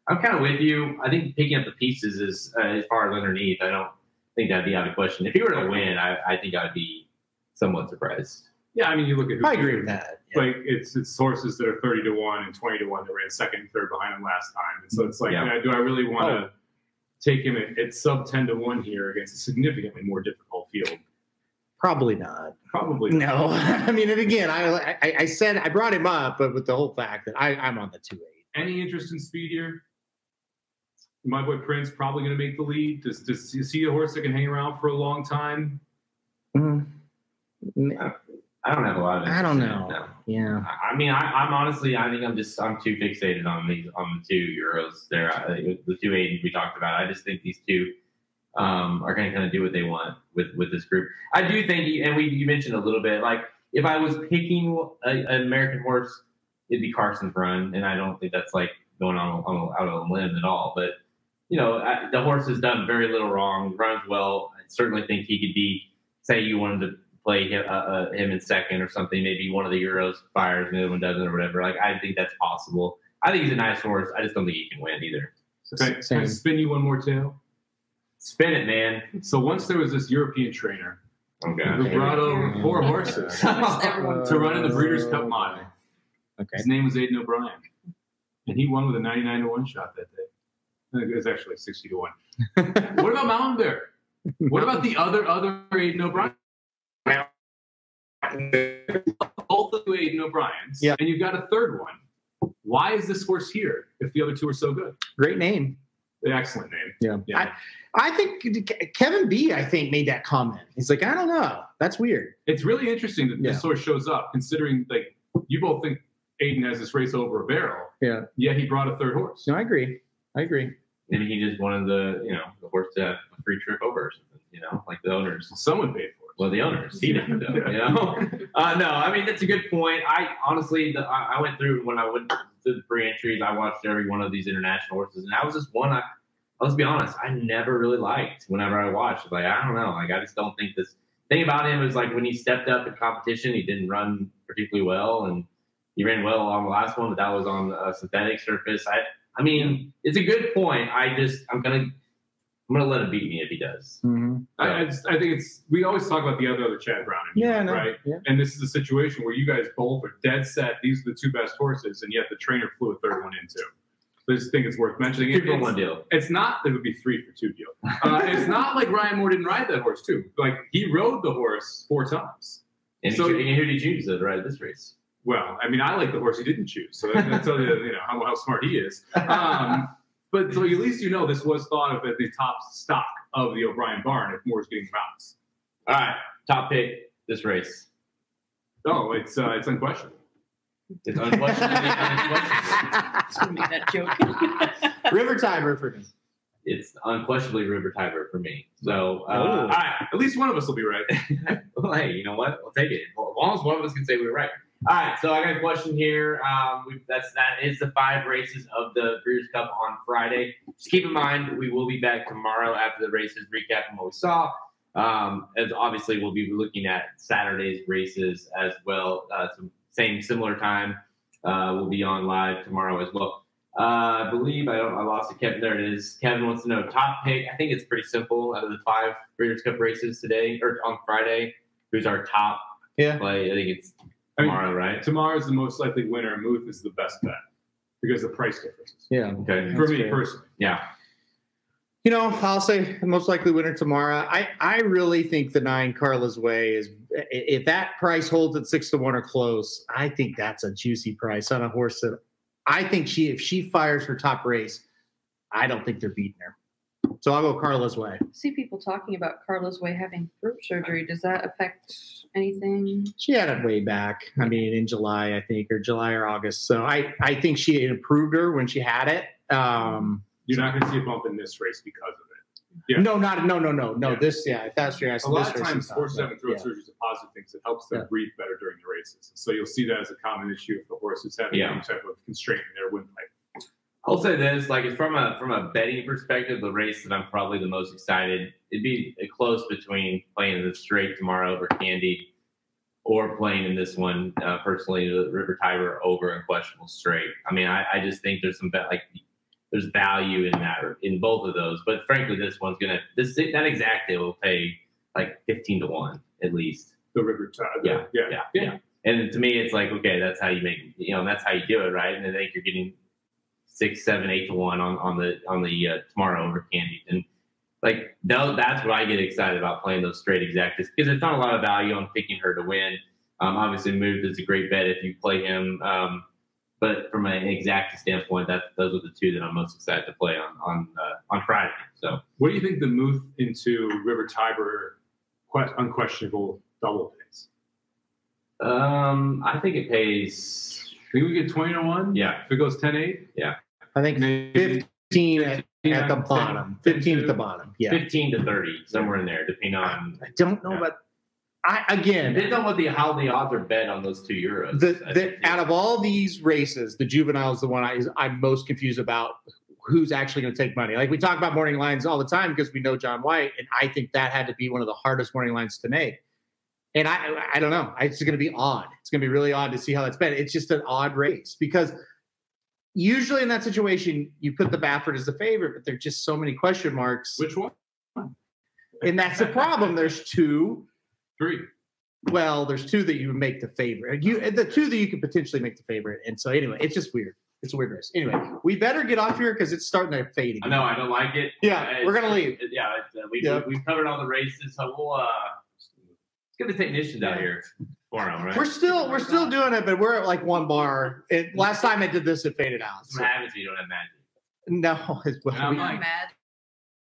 [SPEAKER 3] I'm kind of with you. I think picking up the pieces is uh, as far as underneath. I don't think that'd be out of question. If he were to win, I, I think I'd be somewhat surprised.
[SPEAKER 6] Yeah, I mean, you look at. who-
[SPEAKER 4] I agree with that. Yeah.
[SPEAKER 6] Like it's it's sources that are thirty to one and twenty to one that ran second and third behind him last time, and so it's like,
[SPEAKER 3] Yeah.
[SPEAKER 6] you know, do I really want to
[SPEAKER 4] Oh.
[SPEAKER 6] take him at, at sub ten to one here against a significantly more difficult field?
[SPEAKER 4] Probably not.
[SPEAKER 6] Probably.
[SPEAKER 4] No, I mean, and again, I, I I said I brought him up, but with the whole fact that I I'm on the two eight.
[SPEAKER 6] Any interest in speed here? My boy Prince probably going to make the lead. Does does you see a horse that can hang around for a long time?
[SPEAKER 4] Mm.
[SPEAKER 3] I don't have a lot of.
[SPEAKER 4] I don't
[SPEAKER 3] interest in it,
[SPEAKER 4] know.
[SPEAKER 3] no.
[SPEAKER 4] Yeah.
[SPEAKER 3] I I mean, I, I'm honestly, I think I'm just, I'm too fixated on these, on the two euros. There, uh, the two Aidans we talked about. I just think these two um, are going to kind of do what they want with with this group. I do think, and we you mentioned a little bit, like if I was picking a, an American horse, it'd be Carson's Run, and I don't think that's like going on, on out on a limb at all. But you know, I, the horse has done very little wrong, runs well. I certainly think he could be. Say you wanted to play him, uh, uh, him in second or something. Maybe one of the Euros fires and the other one doesn't or whatever. Like I think that's possible. I think he's a nice horse. I just don't think he can win either.
[SPEAKER 6] Can, can I spin you one more tale?
[SPEAKER 3] Spin it, man.
[SPEAKER 6] So once there was this European trainer
[SPEAKER 3] Oh
[SPEAKER 6] who brought over four horses to run in the Breeders' Cup Mile.
[SPEAKER 4] Okay.
[SPEAKER 6] His name was Aidan O'Brien, and he won with a 99 to one shot that day. It was actually 60 to one. what about Mountain Bear? What about the other other Aidan O'Brien? Both of the Aidan O'Briens,
[SPEAKER 4] Yeah.
[SPEAKER 6] and you've got a third one. Why is this horse here if the other two are so good?
[SPEAKER 4] Great name.
[SPEAKER 6] Excellent name.
[SPEAKER 4] Yeah.
[SPEAKER 6] Yeah.
[SPEAKER 4] I think Kevin B. I think made that comment. He's like, I don't know. That's weird.
[SPEAKER 6] It's really interesting that
[SPEAKER 4] Yeah.
[SPEAKER 6] this horse shows up, considering like you both think Aidan has this race over a barrel.
[SPEAKER 4] Yeah.
[SPEAKER 6] Yet he brought a third horse.
[SPEAKER 4] No, I agree. I agree.
[SPEAKER 3] Maybe he just wanted the you know the horse to have a free trip over or something. You know, like the owners.
[SPEAKER 6] Someone paid for it.
[SPEAKER 3] Well, the owners. He didn't know. You know. Uh, no, I mean that's a good point. I honestly, the, I, I went through when I went through the pre entries. I watched every one of these international horses, and that was just one. I let's be honest, I never really liked. Whenever I watched, like I don't know, like I just don't think this thing about him is like when he stepped up in competition, he didn't run particularly well, and he ran well on the last one, but that was on a synthetic surface. I, I mean, it's a good point. I just, I'm gonna, I'm gonna let him beat me if he does.
[SPEAKER 4] Mhm.
[SPEAKER 6] I, I, just, I think it's we always talk about the other other Chad Brown, and
[SPEAKER 4] Yeah, no,
[SPEAKER 6] right?
[SPEAKER 4] yeah.
[SPEAKER 6] And this is a situation where you guys both are dead set. These are the two best horses, and yet the trainer flew a third one into. I just think it's worth mentioning.
[SPEAKER 3] Two for
[SPEAKER 6] it's,
[SPEAKER 3] one deal.
[SPEAKER 6] it's not. It would be three for two deal. Uh, it's not like Ryan Moore didn't ride that horse too. Like he rode the horse four times.
[SPEAKER 3] And,
[SPEAKER 6] So-
[SPEAKER 3] so, and who did he choose to ride this race?
[SPEAKER 6] Well, I mean, I like the horse he didn't choose, so that, that tells you, you know, how, how smart he is. Um, but so at least you know this was thought of at the top stock of the O'Brien barn if Moore's getting bounced.
[SPEAKER 3] All right, top pick this race.
[SPEAKER 6] Oh, it's uh, it's unquestionable.
[SPEAKER 3] It's unquestionably unquestionable.
[SPEAKER 2] Just made that joke.
[SPEAKER 4] River time, Riverton.
[SPEAKER 3] It's unquestionably River Tiber for me. So, uh,
[SPEAKER 6] All
[SPEAKER 3] all right.
[SPEAKER 6] right, at least one of us will be right.
[SPEAKER 3] well, hey, you know what? We'll take it. Well, as long as one of us can say we were right. All right, so I got a question here. Um, we, that's that is the five races of the Breeders' Cup on Friday. Just keep in mind we will be back tomorrow after the races, recapping what we saw. Um, as obviously we'll be looking at Saturday's races as well. Uh, some same similar time. Uh, we'll be on live tomorrow as well. Uh, I believe I don't. I lost it. Kevin, there it is. Kevin wants to know top pick. I think it's pretty simple. Out of the five Breeders' Cup races today or on Friday, who's our top
[SPEAKER 4] Yeah.
[SPEAKER 3] play? I think it's
[SPEAKER 6] I mean,
[SPEAKER 3] Tamara, right?
[SPEAKER 6] Tamara's the most likely winner. Muth is the best bet because of the price differences.
[SPEAKER 4] Yeah.
[SPEAKER 3] Okay.
[SPEAKER 6] For me
[SPEAKER 4] fair.
[SPEAKER 6] personally,
[SPEAKER 3] Yeah.
[SPEAKER 4] You know, I'll say most likely winner tomorrow. I, I really think the nine Carla's Way is if that price holds at six to one or close, I think that's a juicy price on a horse that I think she if she fires her top race, I don't think they're beating her. So I'll go Carla's Way.
[SPEAKER 2] see people talking about Carla's Way having throat surgery. Does that affect anything?
[SPEAKER 4] She had it way back. I mean, in July, I think, or July or August. So I, I think she improved her when she had it. Um,
[SPEAKER 6] you're not going to see a bump in this race because of it. Yeah.
[SPEAKER 4] No, not no, no, no, no.
[SPEAKER 6] Yeah.
[SPEAKER 4] This, yeah, if that's your
[SPEAKER 6] A
[SPEAKER 4] answer.
[SPEAKER 6] lot
[SPEAKER 4] this
[SPEAKER 6] of
[SPEAKER 4] race
[SPEAKER 6] times,
[SPEAKER 4] is
[SPEAKER 6] horses
[SPEAKER 4] but,
[SPEAKER 6] having throat
[SPEAKER 4] yeah.
[SPEAKER 6] surgery is a positive thing. 'cause It helps them
[SPEAKER 4] Yeah.
[SPEAKER 6] breathe better during the races. So you'll see that as a common issue if the horse is having
[SPEAKER 3] Yeah.
[SPEAKER 6] any type of constraint in their windpipe.
[SPEAKER 3] I'll say this, like, it's from a from a betting perspective, the race that I'm probably the most excited. It'd be a close between playing in the straight Tamara over Candied, or playing in this one. Uh, personally, the River Tiber over Unquestionable straight. I mean, I, I just think there's some bet like there's value in that in both of those. But frankly, this one's gonna this that exact day will pay like 15 to one at least.
[SPEAKER 6] The river tide.
[SPEAKER 3] Yeah,
[SPEAKER 6] yeah,
[SPEAKER 3] yeah, yeah. And to me, it's like, okay, that's how you make, you know, that's how you do it, right? And I think you're getting six, seven, eight to one on, on the on the uh, Tamara over Candied, and like that's what I get excited about playing those straight exactas because there's not a lot of value on picking her to win. Um, obviously, Muth is a great bet if you play him. Um, but from an exact standpoint, that those are the two that I'm most excited to play on on uh, on Friday. So
[SPEAKER 6] What do you think the Muth into River Tiber que- unquestionable double pays?
[SPEAKER 3] um, I think it pays.
[SPEAKER 6] Think we get 20 to 1?
[SPEAKER 3] Yeah,
[SPEAKER 6] If it goes 10 8? Yeah.
[SPEAKER 4] I think
[SPEAKER 6] Maybe
[SPEAKER 4] 15 at, at the bottom. 15 at the bottom. Yeah.
[SPEAKER 3] 15 to 30, somewhere in there, depending on
[SPEAKER 4] I don't know,
[SPEAKER 3] Yeah.
[SPEAKER 4] but I again,
[SPEAKER 3] depends on what the how the odds are bet on those two euros.
[SPEAKER 4] the, the out of all these races, the juvenile is the one I, I'm most confused about. Who's actually going to take money? Like we talk about morning lines all the time because we know John White, and I think that had to be one of the hardest morning lines to make. And I, I don't know. It's going to be odd. It's going to be really odd to see how that's been. It's just an odd race because usually in that situation you put the Baffert as the favorite, but there's just so many question marks,
[SPEAKER 6] Which one?
[SPEAKER 4] and that's the problem. There's two
[SPEAKER 6] Three.
[SPEAKER 4] well, there's two that you would make the favorite. You the two that you could potentially make the favorite. And so anyway, it's just weird. It's a weird race. Anyway, we better get off here because it's starting to fade
[SPEAKER 3] I
[SPEAKER 4] again.
[SPEAKER 3] know I don't like it.
[SPEAKER 4] Yeah,
[SPEAKER 3] Uh,
[SPEAKER 4] we're gonna leave.
[SPEAKER 3] yeah, uh, we, we've covered all the races, so we'll uh, get the technicians out here for them, right?
[SPEAKER 4] We're still we're still doing it, but we're at like one bar. It, last time I did this, it faded out.
[SPEAKER 3] What happens if you don't have magic?
[SPEAKER 4] no, it's, well,
[SPEAKER 6] I'm like-
[SPEAKER 2] mad.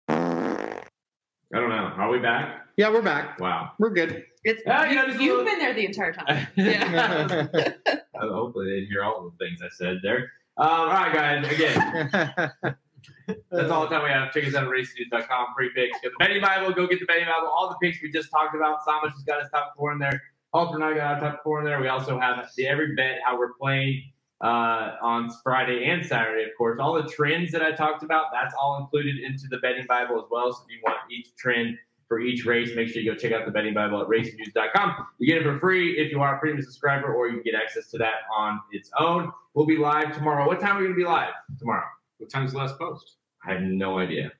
[SPEAKER 3] I don't know. Are we back?
[SPEAKER 4] yeah, we're back.
[SPEAKER 3] Wow.
[SPEAKER 4] We're good.
[SPEAKER 2] It's
[SPEAKER 3] Ah, you,
[SPEAKER 2] you
[SPEAKER 3] know,
[SPEAKER 2] You've
[SPEAKER 3] little-
[SPEAKER 2] been there the entire time.
[SPEAKER 3] yeah.
[SPEAKER 2] Yeah.
[SPEAKER 3] Hopefully they didn't hear all the things I said there. Um, all right, guys. Again, that's all the time we have. Check us out at racingdudes.com. Free picks. Get the betting Bible. Go get the betting Bible. All the picks we just talked about. Samish has got his top four in there. I got our top four in there. We also have the every bet how we're playing uh, on Friday and Saturday, of course. All the trends that I talked about, that's all included into the betting Bible as well. So if you want each trend for each race, make sure you go check out the betting Bible at racingdudes.com. You get it for free if you are a premium subscriber, or you get access to that on its own. We'll be live tomorrow. What time are we going to be live tomorrow?
[SPEAKER 6] What time's the last post?
[SPEAKER 3] I have no idea.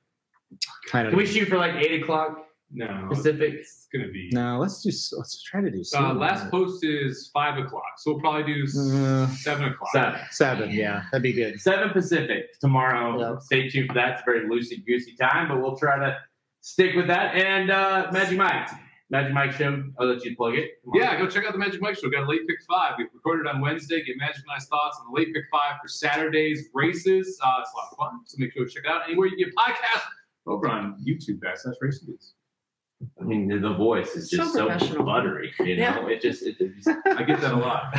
[SPEAKER 4] kind
[SPEAKER 3] Can we shoot for like eight o'clock
[SPEAKER 6] No.
[SPEAKER 3] Pacific?
[SPEAKER 6] It's going to be.
[SPEAKER 4] No, let's do. Let's try to do.
[SPEAKER 6] Uh,
[SPEAKER 4] seven.
[SPEAKER 6] last post is 5 o'clock. So we'll probably do s-
[SPEAKER 4] Uh,
[SPEAKER 6] 7 o'clock.
[SPEAKER 3] Seven.
[SPEAKER 4] seven. Yeah, that'd be good.
[SPEAKER 3] Seven Pacific tomorrow.
[SPEAKER 4] Yeah.
[SPEAKER 3] Stay tuned for that. It's a very loosey goosey time, but we'll try to stick with that. And uh, Magic Mike, Magic Mike show. I'll let you plug it.
[SPEAKER 6] Yeah, go check out the Magic Mike Show. Got a late pick five. We recorded on Wednesday. Get Magic Mike's thoughts on the late pick five for Saturday's races. Uh, it's a lot of fun. So make sure to check it out anywhere you get podcasts. Over on YouTube, Backslash Racing Dudes.
[SPEAKER 3] I mean, the, the voice is just so,
[SPEAKER 2] professional.
[SPEAKER 3] buttery. You know, it just it, it just
[SPEAKER 6] I get that a lot.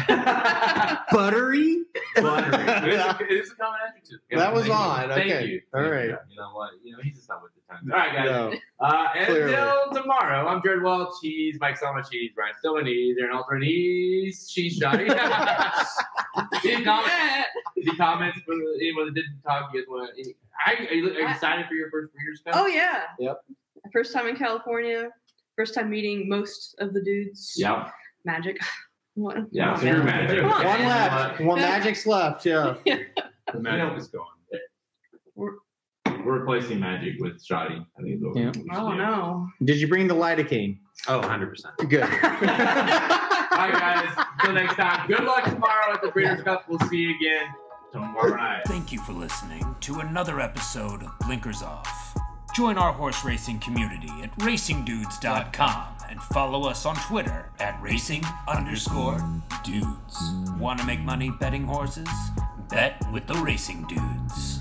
[SPEAKER 4] Buttery.
[SPEAKER 3] buttery.
[SPEAKER 6] It is a, it is a common adjective.
[SPEAKER 4] That was
[SPEAKER 3] Thank you.
[SPEAKER 4] odd.
[SPEAKER 3] Thank you.
[SPEAKER 4] All
[SPEAKER 3] Thank
[SPEAKER 4] right.
[SPEAKER 3] You. You know what? You know, he's just not with the times. All right, guys.
[SPEAKER 4] No.
[SPEAKER 3] Uh, until tomorrow, I'm Jared Welch. He's Mike Selma. He's Brian Stillman. He's Aaron Alter. and He's She's Shoddy. any, comments, any comments for anyone that didn't talk? You guys want to? Are you, are you excited for your first Breeders' Cup?
[SPEAKER 2] Oh yeah.
[SPEAKER 4] Yep.
[SPEAKER 2] First time in California. First time meeting most of the dudes.
[SPEAKER 3] Yeah.
[SPEAKER 2] Magic. What?
[SPEAKER 3] Yeah.
[SPEAKER 2] Come
[SPEAKER 3] Screw
[SPEAKER 2] on, man.
[SPEAKER 3] magic.
[SPEAKER 2] On,
[SPEAKER 4] One left. One magic's left. Yeah.
[SPEAKER 6] The magic is gone.
[SPEAKER 3] We're replacing Magic with Shoddy. I think. is what we-
[SPEAKER 4] Yeah.
[SPEAKER 2] Oh
[SPEAKER 3] do.
[SPEAKER 2] no.
[SPEAKER 4] Did you bring the lidocaine?
[SPEAKER 5] Oh, 100%.
[SPEAKER 4] Good.
[SPEAKER 3] All right, guys. Until next time. Good luck tomorrow at the Breeders' Cup. We'll see you again tomorrow night.
[SPEAKER 1] Thank you for listening to another episode of Blinkers Off. Join our horse racing community at racingdudes.com and follow us on Twitter at racing underscore dudes. Want to make money betting horses? Bet with the racing dudes.